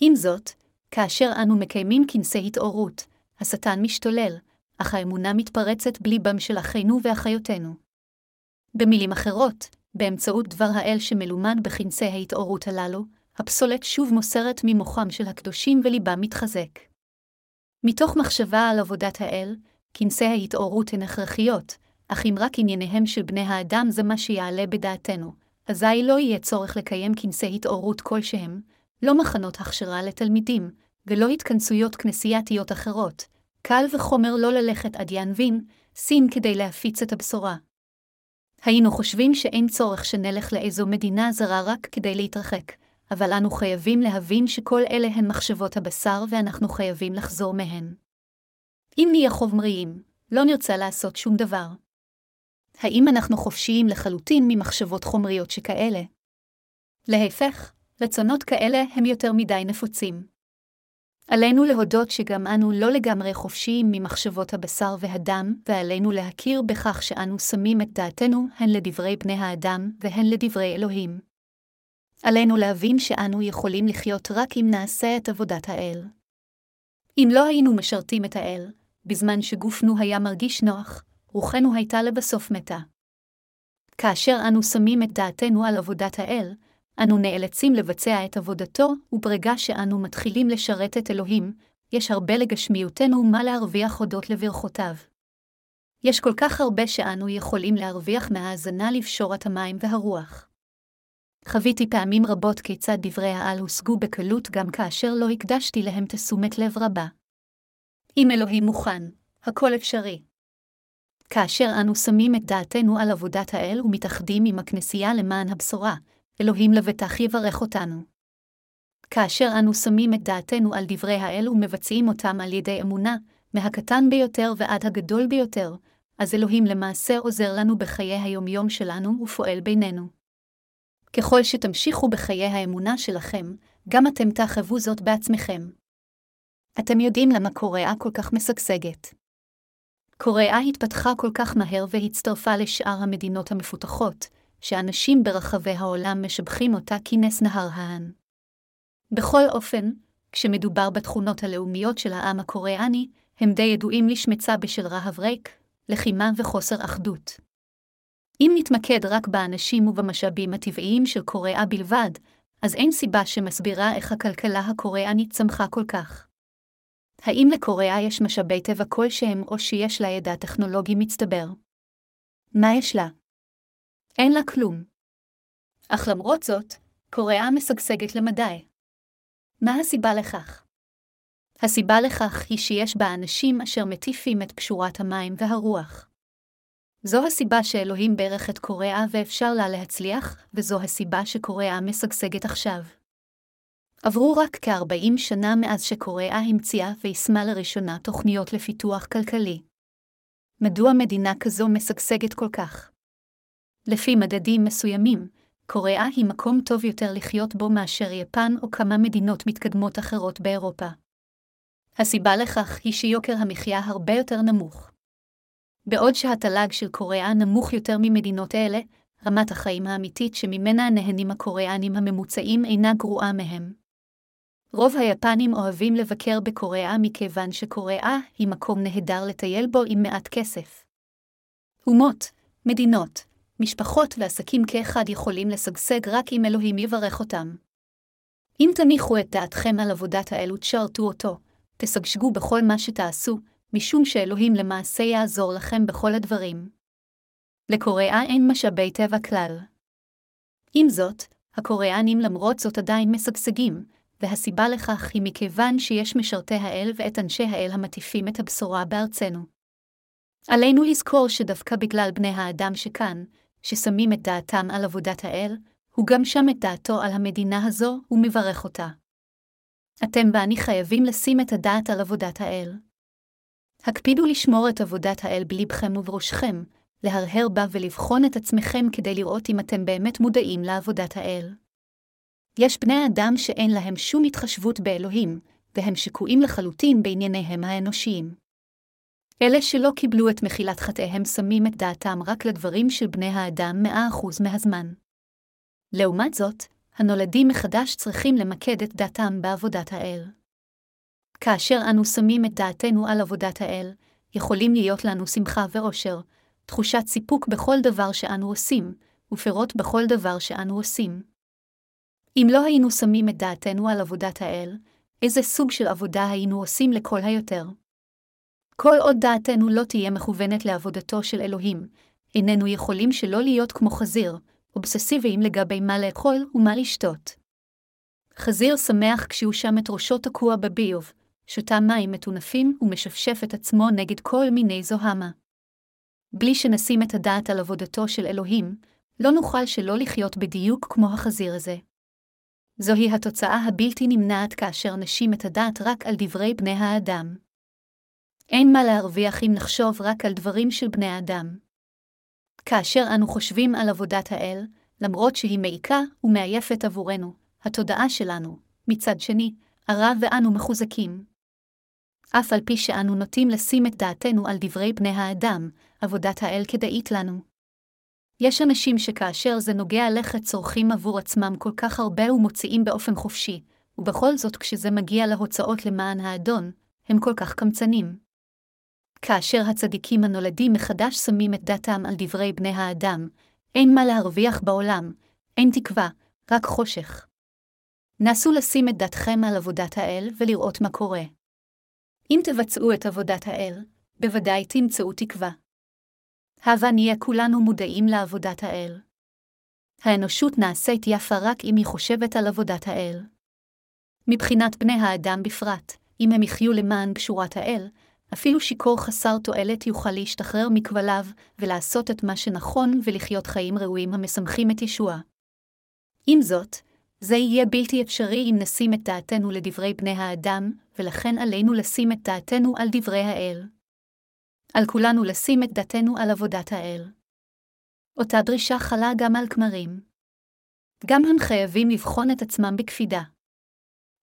עם זאת, כאשר אנו מקיימים כנסי התעוררות, השטן משתולל, אך האמונה מתפרצת בליבם של אחינו ואחיותינו. במילים אחרות, באמצעות דבר האל שמלומד בכנסי ההתעוררות הללו, הפסולת שוב מוסרת ממוחם של הקדושים וליבם מתחזק. מתוך מחשבה על עבודת האל, כנסי ההתעוררות הן הכרחיות, אך אם רק ענייניהם של בני האדם זה מה שיעלה בדעתנו, אזי לא יהיה צורך לקיים כנסי התעוררות כלשהם, לא מחנות הכשרה לתלמידים, ולא התכנסויות כנסייתיות אחרות, קל וחומר לא ללכת עד ינבין, סין כדי להפיץ את הבשורה. היינו חושבים שאין צורך שנלך לאיזו מדינה זרה רק כדי להתרחק, אבל אנו חייבים להבין שכל אלה הן מחשבות הבשר ואנחנו חייבים לחזור מהן. אם נהיה חומריים, לא נרצה לעשות שום דבר. האם אנחנו חופשיים לחלוטין ממחשבות חומריות שכאלה? להפך, רצונות כאלה הם יותר מדי נפוצים. עלינו להודות שגם אנו לא לגמרי חופשיים ממחשבות הבשר והדם, ועלינו להכיר בכך שאנו שמים את דעתנו הן לדברי בני האדם והן לדברי אלוהים. עלינו להבין שאנו יכולים לחיות רק אם נעשה את עבודת האל. אם לא היינו משרתים את האל, בזמן שגופנו היה מרגיש נוח, רוחנו הייתה לבסוף מתה. כאשר אנו שמים את דעתנו על עבודת האל, אנו נאלצים לבצע את עבודתו, וברגע שאנו מתחילים לשרת את אלוהים, יש הרבה לגשמיותנו מה להרוויח הודות לברכותיו. יש כל כך הרבה שאנו יכולים להרוויח מהאזנה לפשורת המים והרוח. חוויתי פעמים רבות כיצד דברי העל הושגו בקלות גם כאשר לא הקדשתי להם תשומת לב רבה. אם אלוהים מוכן, הכל אפשרי. כאשר אנו שמים את דעתנו על עבודת האל ומתאחדים עם הכנסייה למען הבשורה, אלוהים לבטח יברך אותנו. כאשר אנו שמים את דעתנו על דברי האל ומבצעים אותם על ידי אמונה, מהקטן ביותר ועד הגדול ביותר, אז אלוהים למעשה עוזר לנו בחיי היומיום שלנו ופועל בינינו. ככל שתמשיכו בחיי האמונה שלכם, גם אתם תחוו זאת בעצמכם. אתם יודעים למה קוריאה כל כך משגשגת. קוריאה התפתחה כל כך מהר והצטרפה לשאר המדינות המפותחות, שאנשים ברחבי העולם משבחים אותה כנס נהר ההן. בכל אופן, כשמדובר בתכונות הלאומיות של העם הקוריאני, הם די ידועים לשמצה בשל רהב ריק, לחימה וחוסר אחדות. אם נתמקד רק באנשים ובמשאבים הטבעיים של קוריאה בלבד, אז אין סיבה שמסבירה איך הכלכלה הקוריאנית צמחה כל כך. האם לקוריאה יש משאבי טבע כלשהם או שיש לה ידע טכנולוגי מצטבר? מה יש לה? אין לה כלום. אך למרות זאת, קוריאה משגשגת למדי. מה הסיבה לכך? הסיבה לכך היא שיש בה אנשים אשר מטיפים את פשורת המים והרוח. זו הסיבה שאלוהים ברך את קוריאה ואפשר לה להצליח, וזו הסיבה שקוריאה משגשגת עכשיו. עברו רק כ-40 שנה מאז שקוריאה המציאה ויישמה לראשונה תוכניות לפיתוח כלכלי. מדוע מדינה כזו משגשגת כל כך? לפי מדדים מסוימים, קוריאה היא מקום טוב יותר לחיות בו מאשר יפן או כמה מדינות מתקדמות אחרות באירופה. הסיבה לכך היא שיוקר המחיה הרבה יותר נמוך. בעוד שהתל"ג של קוריאה נמוך יותר ממדינות אלה, רמת החיים האמיתית שממנה נהנים הקוריאנים הממוצעים אינה גרועה מהם. רוב היפנים אוהבים לבקר בקוריאה מכיוון שקוריאה היא מקום נהדר לטייל בו עם מעט כסף. אומות, מדינות, משפחות ועסקים כאחד יכולים לשגשג רק אם אלוהים יברך אותם. אם תניחו את דעתכם על עבודת האל ותשרתו אותו, תשגשגו בכל מה שתעשו, משום שאלוהים למעשה יעזור לכם בכל הדברים. לקוריאה אין משאבי טבע כלל. עם זאת, הקוריאנים למרות זאת עדיין משגשגים, והסיבה לכך היא מכיוון שיש משרתי האל ואת אנשי האל המטיפים את הבשורה בארצנו. עלינו לזכור שדווקא בגלל בני האדם שכאן, ששמים את דעתם על עבודת האל, הוא גם שם את דעתו על המדינה הזו ומברך אותה. אתם ואני חייבים לשים את הדעת על עבודת האל. הקפידו לשמור את עבודת האל בלבכם ובראשכם, להרהר בה ולבחון את עצמכם כדי לראות אם אתם באמת מודעים לעבודת האל. יש בני אדם שאין להם שום התחשבות באלוהים, והם שקועים לחלוטין בענייניהם האנושיים. אלה שלא קיבלו את מחילת חטאיהם שמים את דעתם רק לדברים של בני האדם מאה אחוז מהזמן. לעומת זאת, הנולדים מחדש צריכים למקד את דעתם בעבודת האל. כאשר אנו שמים את דעתנו על עבודת האל, יכולים להיות לנו שמחה ואושר, תחושת סיפוק בכל דבר שאנו עושים, ופירות בכל דבר שאנו עושים. אם לא היינו שמים את דעתנו על עבודת האל, איזה סוג של עבודה היינו עושים לכל היותר? כל עוד דעתנו לא תהיה מכוונת לעבודתו של אלוהים, איננו יכולים שלא להיות כמו חזיר, אובססיביים לגבי מה לאכול ומה לשתות. חזיר שמח כשהוא שם את ראשו תקוע בביוב, שותה מים מטונפים ומשפשף את עצמו נגד כל מיני זוהמה. בלי שנשים את הדעת על עבודתו של אלוהים, לא נוכל שלא לחיות בדיוק כמו החזיר הזה. זוהי התוצאה הבלתי נמנעת כאשר נשים את הדעת רק על דברי בני האדם. אין מה להרוויח אם נחשוב רק על דברים של בני האדם. כאשר אנו חושבים על עבודת האל, למרות שהיא מעיקה ומעייפת עבורנו, התודעה שלנו, מצד שני, ערה ואנו מחוזקים. אף על פי שאנו נוטים לשים את דעתנו על דברי בני האדם, עבודת האל כדאית לנו. יש אנשים שכאשר זה נוגע לכת צורכים עבור עצמם כל כך הרבה ומוציאים באופן חופשי, ובכל זאת כשזה מגיע להוצאות למען האדון, הם כל כך קמצנים. כאשר הצדיקים הנולדים מחדש שמים את דעתם על דברי בני האדם, אין מה להרוויח בעולם, אין תקווה, רק חושך. נסו לשים את דעתכם על עבודת האל ולראות מה קורה. אם תבצעו את עבודת האל, בוודאי תמצאו תקווה. הבה נהיה כולנו מודעים לעבודת האל. האנושות נעשית יפה רק אם היא חושבת על עבודת האל. מבחינת בני האדם בפרט, אם הם יחיו למען גשורת האל, אפילו שיכור חסר תועלת יוכל להשתחרר מכבליו ולעשות את מה שנכון ולחיות חיים ראויים המשמחים את ישוע. עם זאת, זה יהיה בלתי אפשרי אם נשים את דעתנו לדברי בני האדם, ולכן עלינו לשים את דעתנו על דברי האל. על כולנו לשים את דעתנו על עבודת האל. אותה דרישה חלה גם על כמרים. גם הם חייבים לבחון את עצמם בקפידה.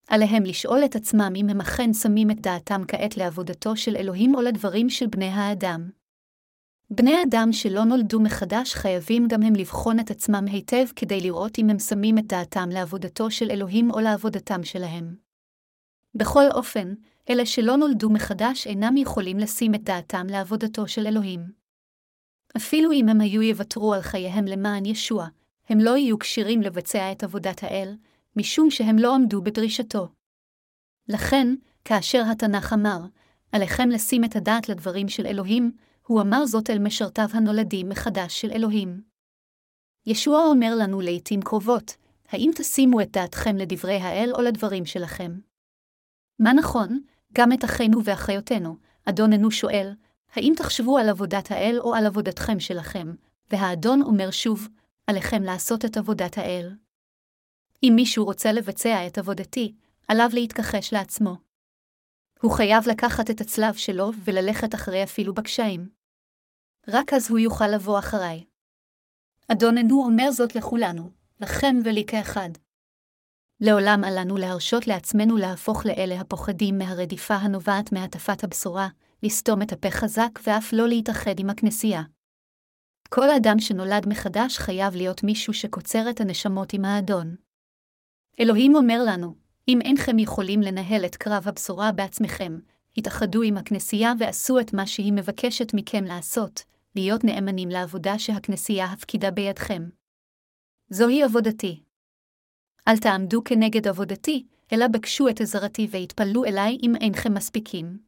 עליהם לשאול את עצמם אם הם אכן שמים את דעתם כעת לעבודתו של אלוהים או לדברים של בני האדם. בני אדם שלא נולדו מחדש חייבים גם הם לבחון את עצמם היטב כדי לראות אם הם שמים את דעתם לעבודתו של אלוהים או לעבודתם שלהם. בכל אופן, אלה שלא נולדו מחדש אינם יכולים לשים את דעתם לעבודתו של אלוהים. אפילו אם הם היו יוותרו על חייהם למען ישוע, הם לא יהיו כשירים לבצע את עבודת האל, משום שהם לא עמדו בדרישתו. לכן, כאשר התנ"ך אמר, עליכם לשים את הדעת לדברים של אלוהים, הוא אמר זאת אל משרתיו הנולדים מחדש של אלוהים. ישוע אומר לנו לעתים קרובות, האם תשימו את דעתכם לדברי האל או לדברים שלכם? מה נכון, גם את אחינו ואחיותינו, אדוננו שואל, האם תחשבו על עבודת האל או על עבודתכם שלכם? והאדון אומר שוב, עליכם לעשות את עבודת האל. אם מישהו רוצה לבצע את עבודתי, עליו להתכחש לעצמו. הוא חייב לקחת את הצלב שלו וללכת אחרי אפילו בקשיים. רק אז הוא יוכל לבוא אחריי. אדוננו אומר זאת לכולנו, לכם ולי כאחד. לעולם אל לנו להרשות לעצמנו להפוך לאלה הפוחדים מהרדיפה הנובעת מהטפת הבשורה, לסתום את הפה חזק ואף לא להתאחד עם הכנסייה. כל אדם שנולד מחדש חייב להיות מישהו שקוצר את הנשמות עם האדון. אלוהים אומר לנו, אם אינכם יכולים לנהל את קרב הבשורה בעצמכם, התאחדו עם הכנסייה ועשו את מה שהיא מבקשת מכם לעשות, להיות נאמנים לעבודה שהכנסייה הפקידה בידכם. זוהי עבודתי. אל תעמדו כנגד עבודתי, אלא בקשו את עזרתי והתפללו אליי אם אינכם מספיקים.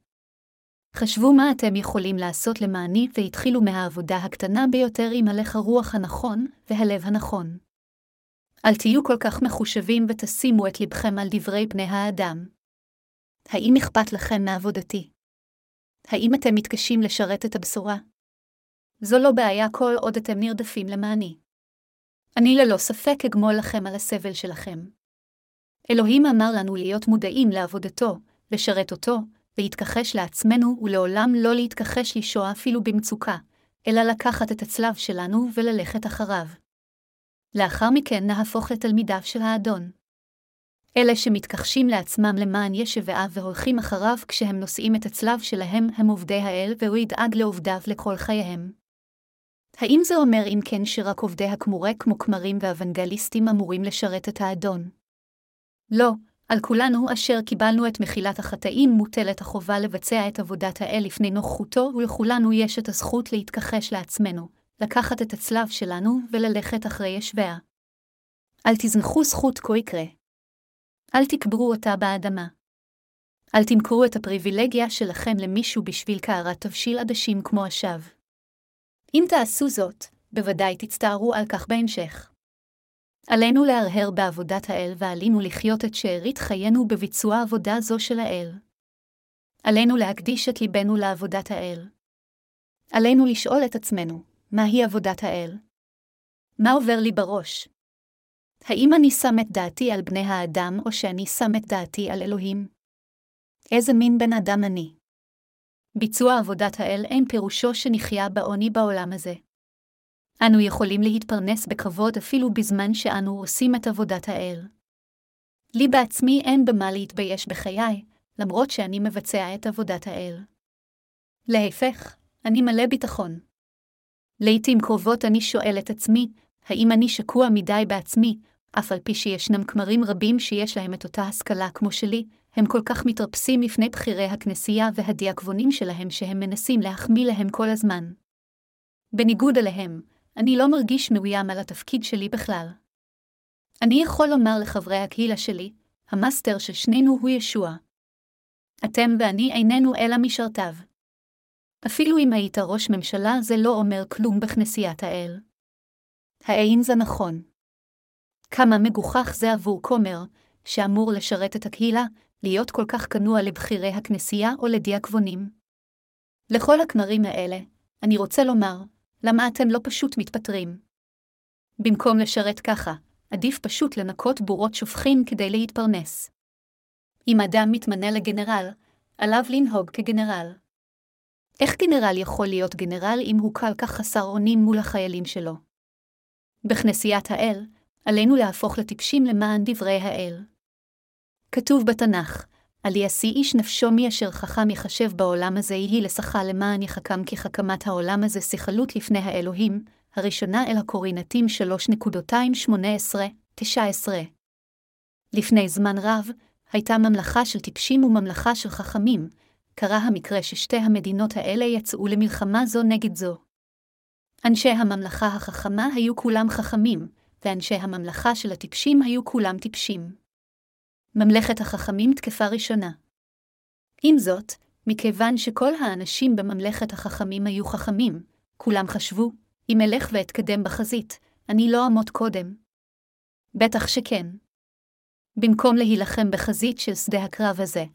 חשבו מה אתם יכולים לעשות למעני והתחילו מהעבודה הקטנה ביותר עם הלך הרוח הנכון והלב הנכון. אל תהיו כל כך מחושבים ותשימו את לבכם על דברי בני האדם. האם אכפת לכם מעבודתי? האם אתם מתקשים לשרת את הבשורה? זו לא בעיה כל עוד אתם נרדפים למעני. אני ללא ספק אגמול לכם על הסבל שלכם. אלוהים אמר לנו להיות מודעים לעבודתו, לשרת אותו, להתכחש לעצמנו ולעולם לא להתכחש לישוע אפילו במצוקה, אלא לקחת את הצלב שלנו וללכת אחריו. לאחר מכן נהפוך לתלמידיו של האדון. אלה שמתכחשים לעצמם למען ישבעה והולכים אחריו כשהם נושאים את הצלב שלהם הם עובדי האל והוא ידאג לעובדיו לכל חייהם. האם זה אומר אם כן שרק עובדי הכמורה כמו כמרים ואוונגליסטים אמורים לשרת את האדון? לא, על כולנו אשר קיבלנו את מחילת החטאים מוטלת החובה לבצע את עבודת האל לפני נוכחותו, ולכולנו יש את הזכות להתכחש לעצמנו, לקחת את הצלב שלנו וללכת אחרי ישביה. אל תזנחו זכות כה יקרה. אל תקברו אותה באדמה. אל תמכרו את הפריבילגיה שלכם למישהו בשביל קערת תבשיל עדשים כמו השווא. אם תעשו זאת, בוודאי תצטערו על כך בהמשך. עלינו להרהר בעבודת האל ועלינו לחיות את שארית חיינו בביצוע עבודה זו של האל. עלינו להקדיש את ליבנו לעבודת האל. עלינו לשאול את עצמנו, מהי עבודת האל? מה עובר לי בראש? האם אני שם את דעתי על בני האדם, או שאני שם את דעתי על אלוהים? איזה מין בן אדם אני? ביצוע עבודת האל אין פירושו שנחיה בעוני בעולם הזה. אנו יכולים להתפרנס בכבוד אפילו בזמן שאנו עושים את עבודת האל. לי בעצמי אין במה להתבייש בחיי, למרות שאני מבצע את עבודת האל. להפך, אני מלא ביטחון. לעתים קרובות אני שואל את עצמי, האם אני שקוע מדי בעצמי, אף על פי שישנם כמרים רבים שיש להם את אותה השכלה כמו שלי, הם כל כך מתרפסים לפני בכירי הכנסייה והדיאקבונים שלהם שהם מנסים להחמיא להם כל הזמן. בניגוד אליהם, אני לא מרגיש מאוים על התפקיד שלי בכלל. אני יכול לומר לחברי הקהילה שלי, המאסטר של שנינו הוא ישוע. אתם ואני איננו אלא משרתיו. אפילו אם היית ראש ממשלה, זה לא אומר כלום בכנסיית האל. האין זה נכון. כמה מגוחך זה עבור כומר, שאמור לשרת את הקהילה, להיות כל כך כנוע לבכירי הכנסייה או לדיאקבונים. לכל הכמרים האלה, אני רוצה לומר, למה אתם לא פשוט מתפטרים? במקום לשרת ככה, עדיף פשוט לנקות בורות שופכין כדי להתפרנס. אם אדם מתמנה לגנרל, עליו לנהוג כגנרל. איך גנרל יכול להיות גנרל אם הוא כל כך חסר אונים מול החיילים שלו? בכנסיית האל, עלינו להפוך לטיפשים למען דברי האל. כתוב בתנ"ך, על יעשי איש נפשו מי אשר חכם יחשב בעולם הזה יהי לשכה למען יחכם כי חכמת העולם הזה שיחלות לפני האלוהים, הראשונה אל הקורינתים 3.218-19. לפני זמן רב, הייתה ממלכה של טיפשים וממלכה של חכמים, קרה המקרה ששתי המדינות האלה יצאו למלחמה זו נגד זו. אנשי הממלכה החכמה היו כולם חכמים, ואנשי הממלכה של הטיפשים היו כולם טיפשים. ממלכת החכמים תקפה ראשונה. עם זאת, מכיוון שכל האנשים בממלכת החכמים היו חכמים, כולם חשבו, אם אלך ואתקדם בחזית, אני לא אמות קודם. בטח שכן. במקום להילחם בחזית של שדה הקרב הזה,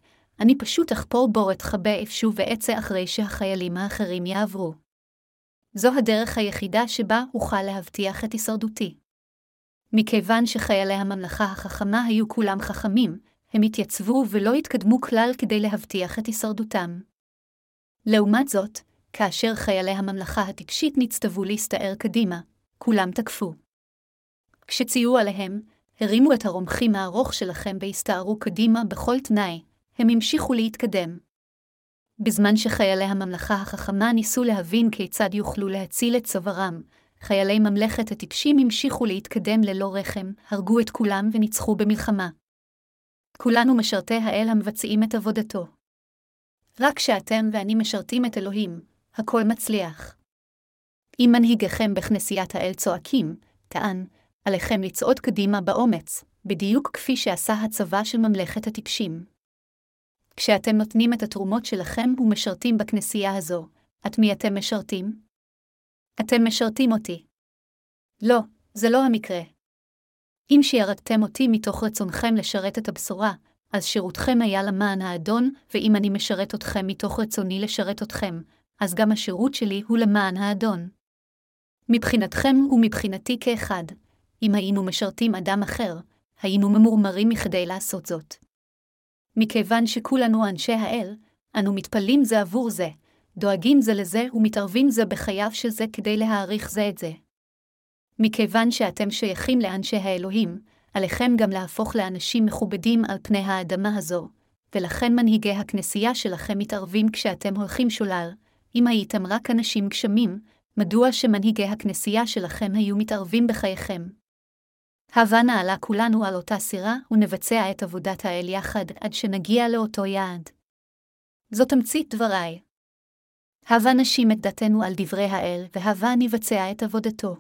אני פשוט אחפור בו אתחבא איפשהו ואצא אחרי שהחיילים האחרים יעברו. זו הדרך היחידה שבה אוכל להבטיח את הישרדותי. מכיוון שחיילי הממלכה החכמה היו כולם חכמים, הם התייצבו ולא התקדמו כלל כדי להבטיח את הישרדותם. לעומת זאת, כאשר חיילי הממלכה הטיפשית נצטוו להסתער קדימה, כולם תקפו. כשציו עליהם, הרימו את הרומחים הארוך שלכם והסתערו קדימה בכל תנאי, הם המשיכו להתקדם. בזמן שחיילי הממלכה החכמה ניסו להבין כיצד יוכלו להציל את צווארם, חיילי ממלכת הטיפשים המשיכו להתקדם ללא רחם, הרגו את כולם וניצחו במלחמה. כולנו משרתי האל המבצעים את עבודתו. רק כשאתם ואני משרתים את אלוהים, הכל מצליח. אם מנהיגיכם בכנסיית האל צועקים, טען, עליכם לצעוד קדימה באומץ, בדיוק כפי שעשה הצבא של ממלכת הטיפשים. כשאתם נותנים את התרומות שלכם ומשרתים בכנסייה הזו, את מי אתם משרתים? אתם משרתים אותי. לא, זה לא המקרה. אם שירתתם אותי מתוך רצונכם לשרת את הבשורה, אז שירותכם היה למען האדון, ואם אני משרת אתכם מתוך רצוני לשרת אתכם, אז גם השירות שלי הוא למען האדון. מבחינתכם ומבחינתי כאחד, אם היינו משרתים אדם אחר, היינו ממורמרים מכדי לעשות זאת. מכיוון שכולנו אנשי האל, אנו מתפללים זה עבור זה, דואגים זה לזה ומתערבים זה בחייו של זה כדי להעריך זה את זה. מכיוון שאתם שייכים לאנשי האלוהים, עליכם גם להפוך לאנשים מכובדים על פני האדמה הזו, ולכן מנהיגי הכנסייה שלכם מתערבים כשאתם הולכים שולל, אם הייתם רק אנשים גשמים, מדוע שמנהיגי הכנסייה שלכם היו מתערבים בחייכם? הבה נעלה כולנו על אותה סירה, ונבצע את עבודת האל יחד עד שנגיע לאותו יעד. זו תמצית דבריי. הבה נשים את דתנו על דברי האל, והבה נבצע את עבודתו.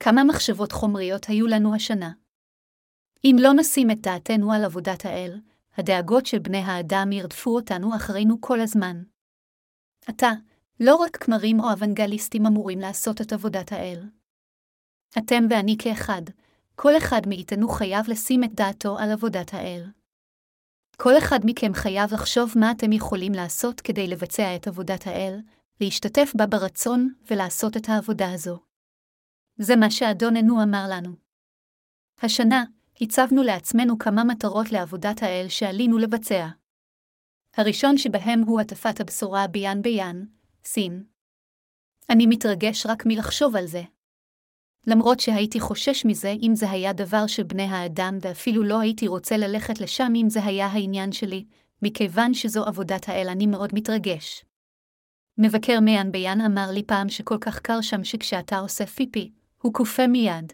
כמה מחשבות חומריות היו לנו השנה. אם לא נשים את דעתנו על עבודת האל, הדאגות של בני האדם ירדפו אותנו אחרינו כל הזמן. עתה, לא רק כמרים או אוונגליסטים אמורים לעשות את עבודת האל. אתם ואני כאחד, כל אחד מאיתנו חייב לשים את דעתו על עבודת האל. כל אחד מכם חייב לחשוב מה אתם יכולים לעשות כדי לבצע את עבודת האל, להשתתף בה ברצון ולעשות את העבודה הזו. זה מה שאדוננו אמר לנו. השנה, הצבנו לעצמנו כמה מטרות לעבודת האל שעלינו לבצע. הראשון שבהם הוא הטפת הבשורה ביאן ביאן, סין. אני מתרגש רק מלחשוב על זה. למרות שהייתי חושש מזה אם זה היה דבר של בני האדם, ואפילו לא הייתי רוצה ללכת לשם אם זה היה העניין שלי, מכיוון שזו עבודת האל אני מאוד מתרגש. מבקר מיין ביאן אמר לי פעם שכל כך קר שם שכשאתה עושה פיפי, הוא כופה מיד.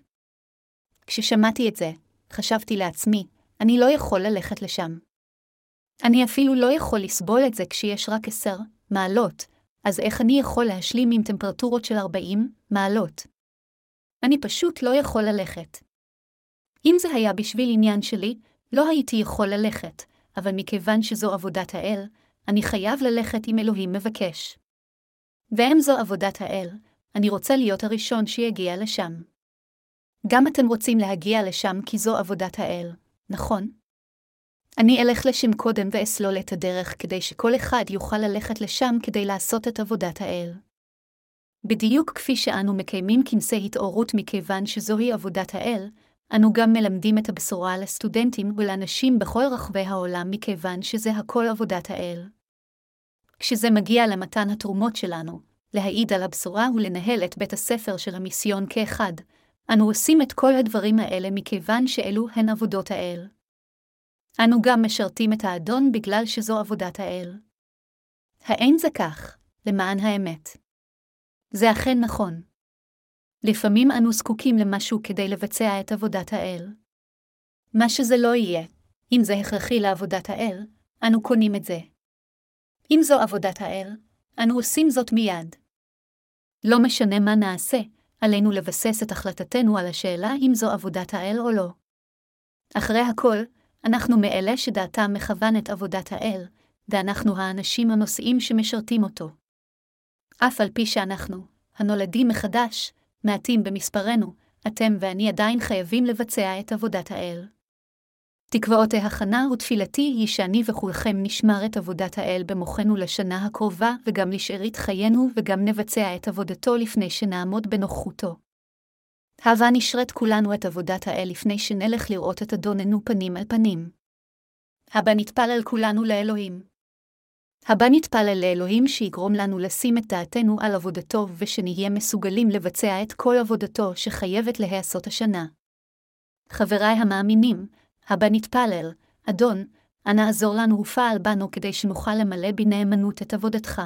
כששמעתי את זה, חשבתי לעצמי, אני לא יכול ללכת לשם. אני אפילו לא יכול לסבול את זה כשיש רק עשר מעלות, אז איך אני יכול להשלים עם טמפרטורות של 40 מעלות? אני פשוט לא יכול ללכת. אם זה היה בשביל עניין שלי, לא הייתי יכול ללכת, אבל מכיוון שזו עבודת האל, אני חייב ללכת אם אלוהים מבקש. ואם זו עבודת האל, אני רוצה להיות הראשון שיגיע לשם. גם אתם רוצים להגיע לשם כי זו עבודת האל, נכון? אני אלך לשם קודם ואסלול את הדרך כדי שכל אחד יוכל ללכת לשם כדי לעשות את עבודת האל. בדיוק כפי שאנו מקיימים כנסי התעוררות מכיוון שזוהי עבודת האל, אנו גם מלמדים את הבשורה לסטודנטים ולאנשים בכל רחבי העולם מכיוון שזה הכל עבודת האל. כשזה מגיע למתן התרומות שלנו, להעיד על הבשורה ולנהל את בית הספר של המיסיון כאחד, אנו עושים את כל הדברים האלה מכיוון שאלו הן עבודות האל. אנו גם משרתים את האדון בגלל שזו עבודת האל. האין זה כך, למען האמת. זה אכן נכון. לפעמים אנו זקוקים למשהו כדי לבצע את עבודת האל. מה שזה לא יהיה, אם זה הכרחי לעבודת האל, אנו קונים את זה. אם זו עבודת האל, אנו עושים זאת מיד. לא משנה מה נעשה, עלינו לבסס את החלטתנו על השאלה אם זו עבודת האל או לא. אחרי הכל, אנחנו מאלה שדעתם מכוונת עבודת האל, ואנחנו האנשים הנושאים שמשרתים אותו. אף על פי שאנחנו, הנולדים מחדש, מעטים במספרנו, אתם ואני עדיין חייבים לבצע את עבודת האל. תקוואותי הכנה ותפילתי היא שאני וכולכם נשמר את עבודת האל במוחנו לשנה הקרובה, וגם לשארית חיינו, וגם נבצע את עבודתו לפני שנעמוד בנוכחותו. הבה נשרת כולנו את עבודת האל לפני שנלך לראות את אדוננו פנים אל פנים. הבה נתפלל כולנו לאלוהים. הבה נתפלל לאלוהים שיגרום לנו לשים את דעתנו על עבודתו ושנהיה מסוגלים לבצע את כל עבודתו שחייבת להיעשות השנה. חבריי המאמינים, הבא נתפלל, אדון, אנא עזור לנו ופעל בנו כדי שנוכל למלא בנאמנות את עבודתך.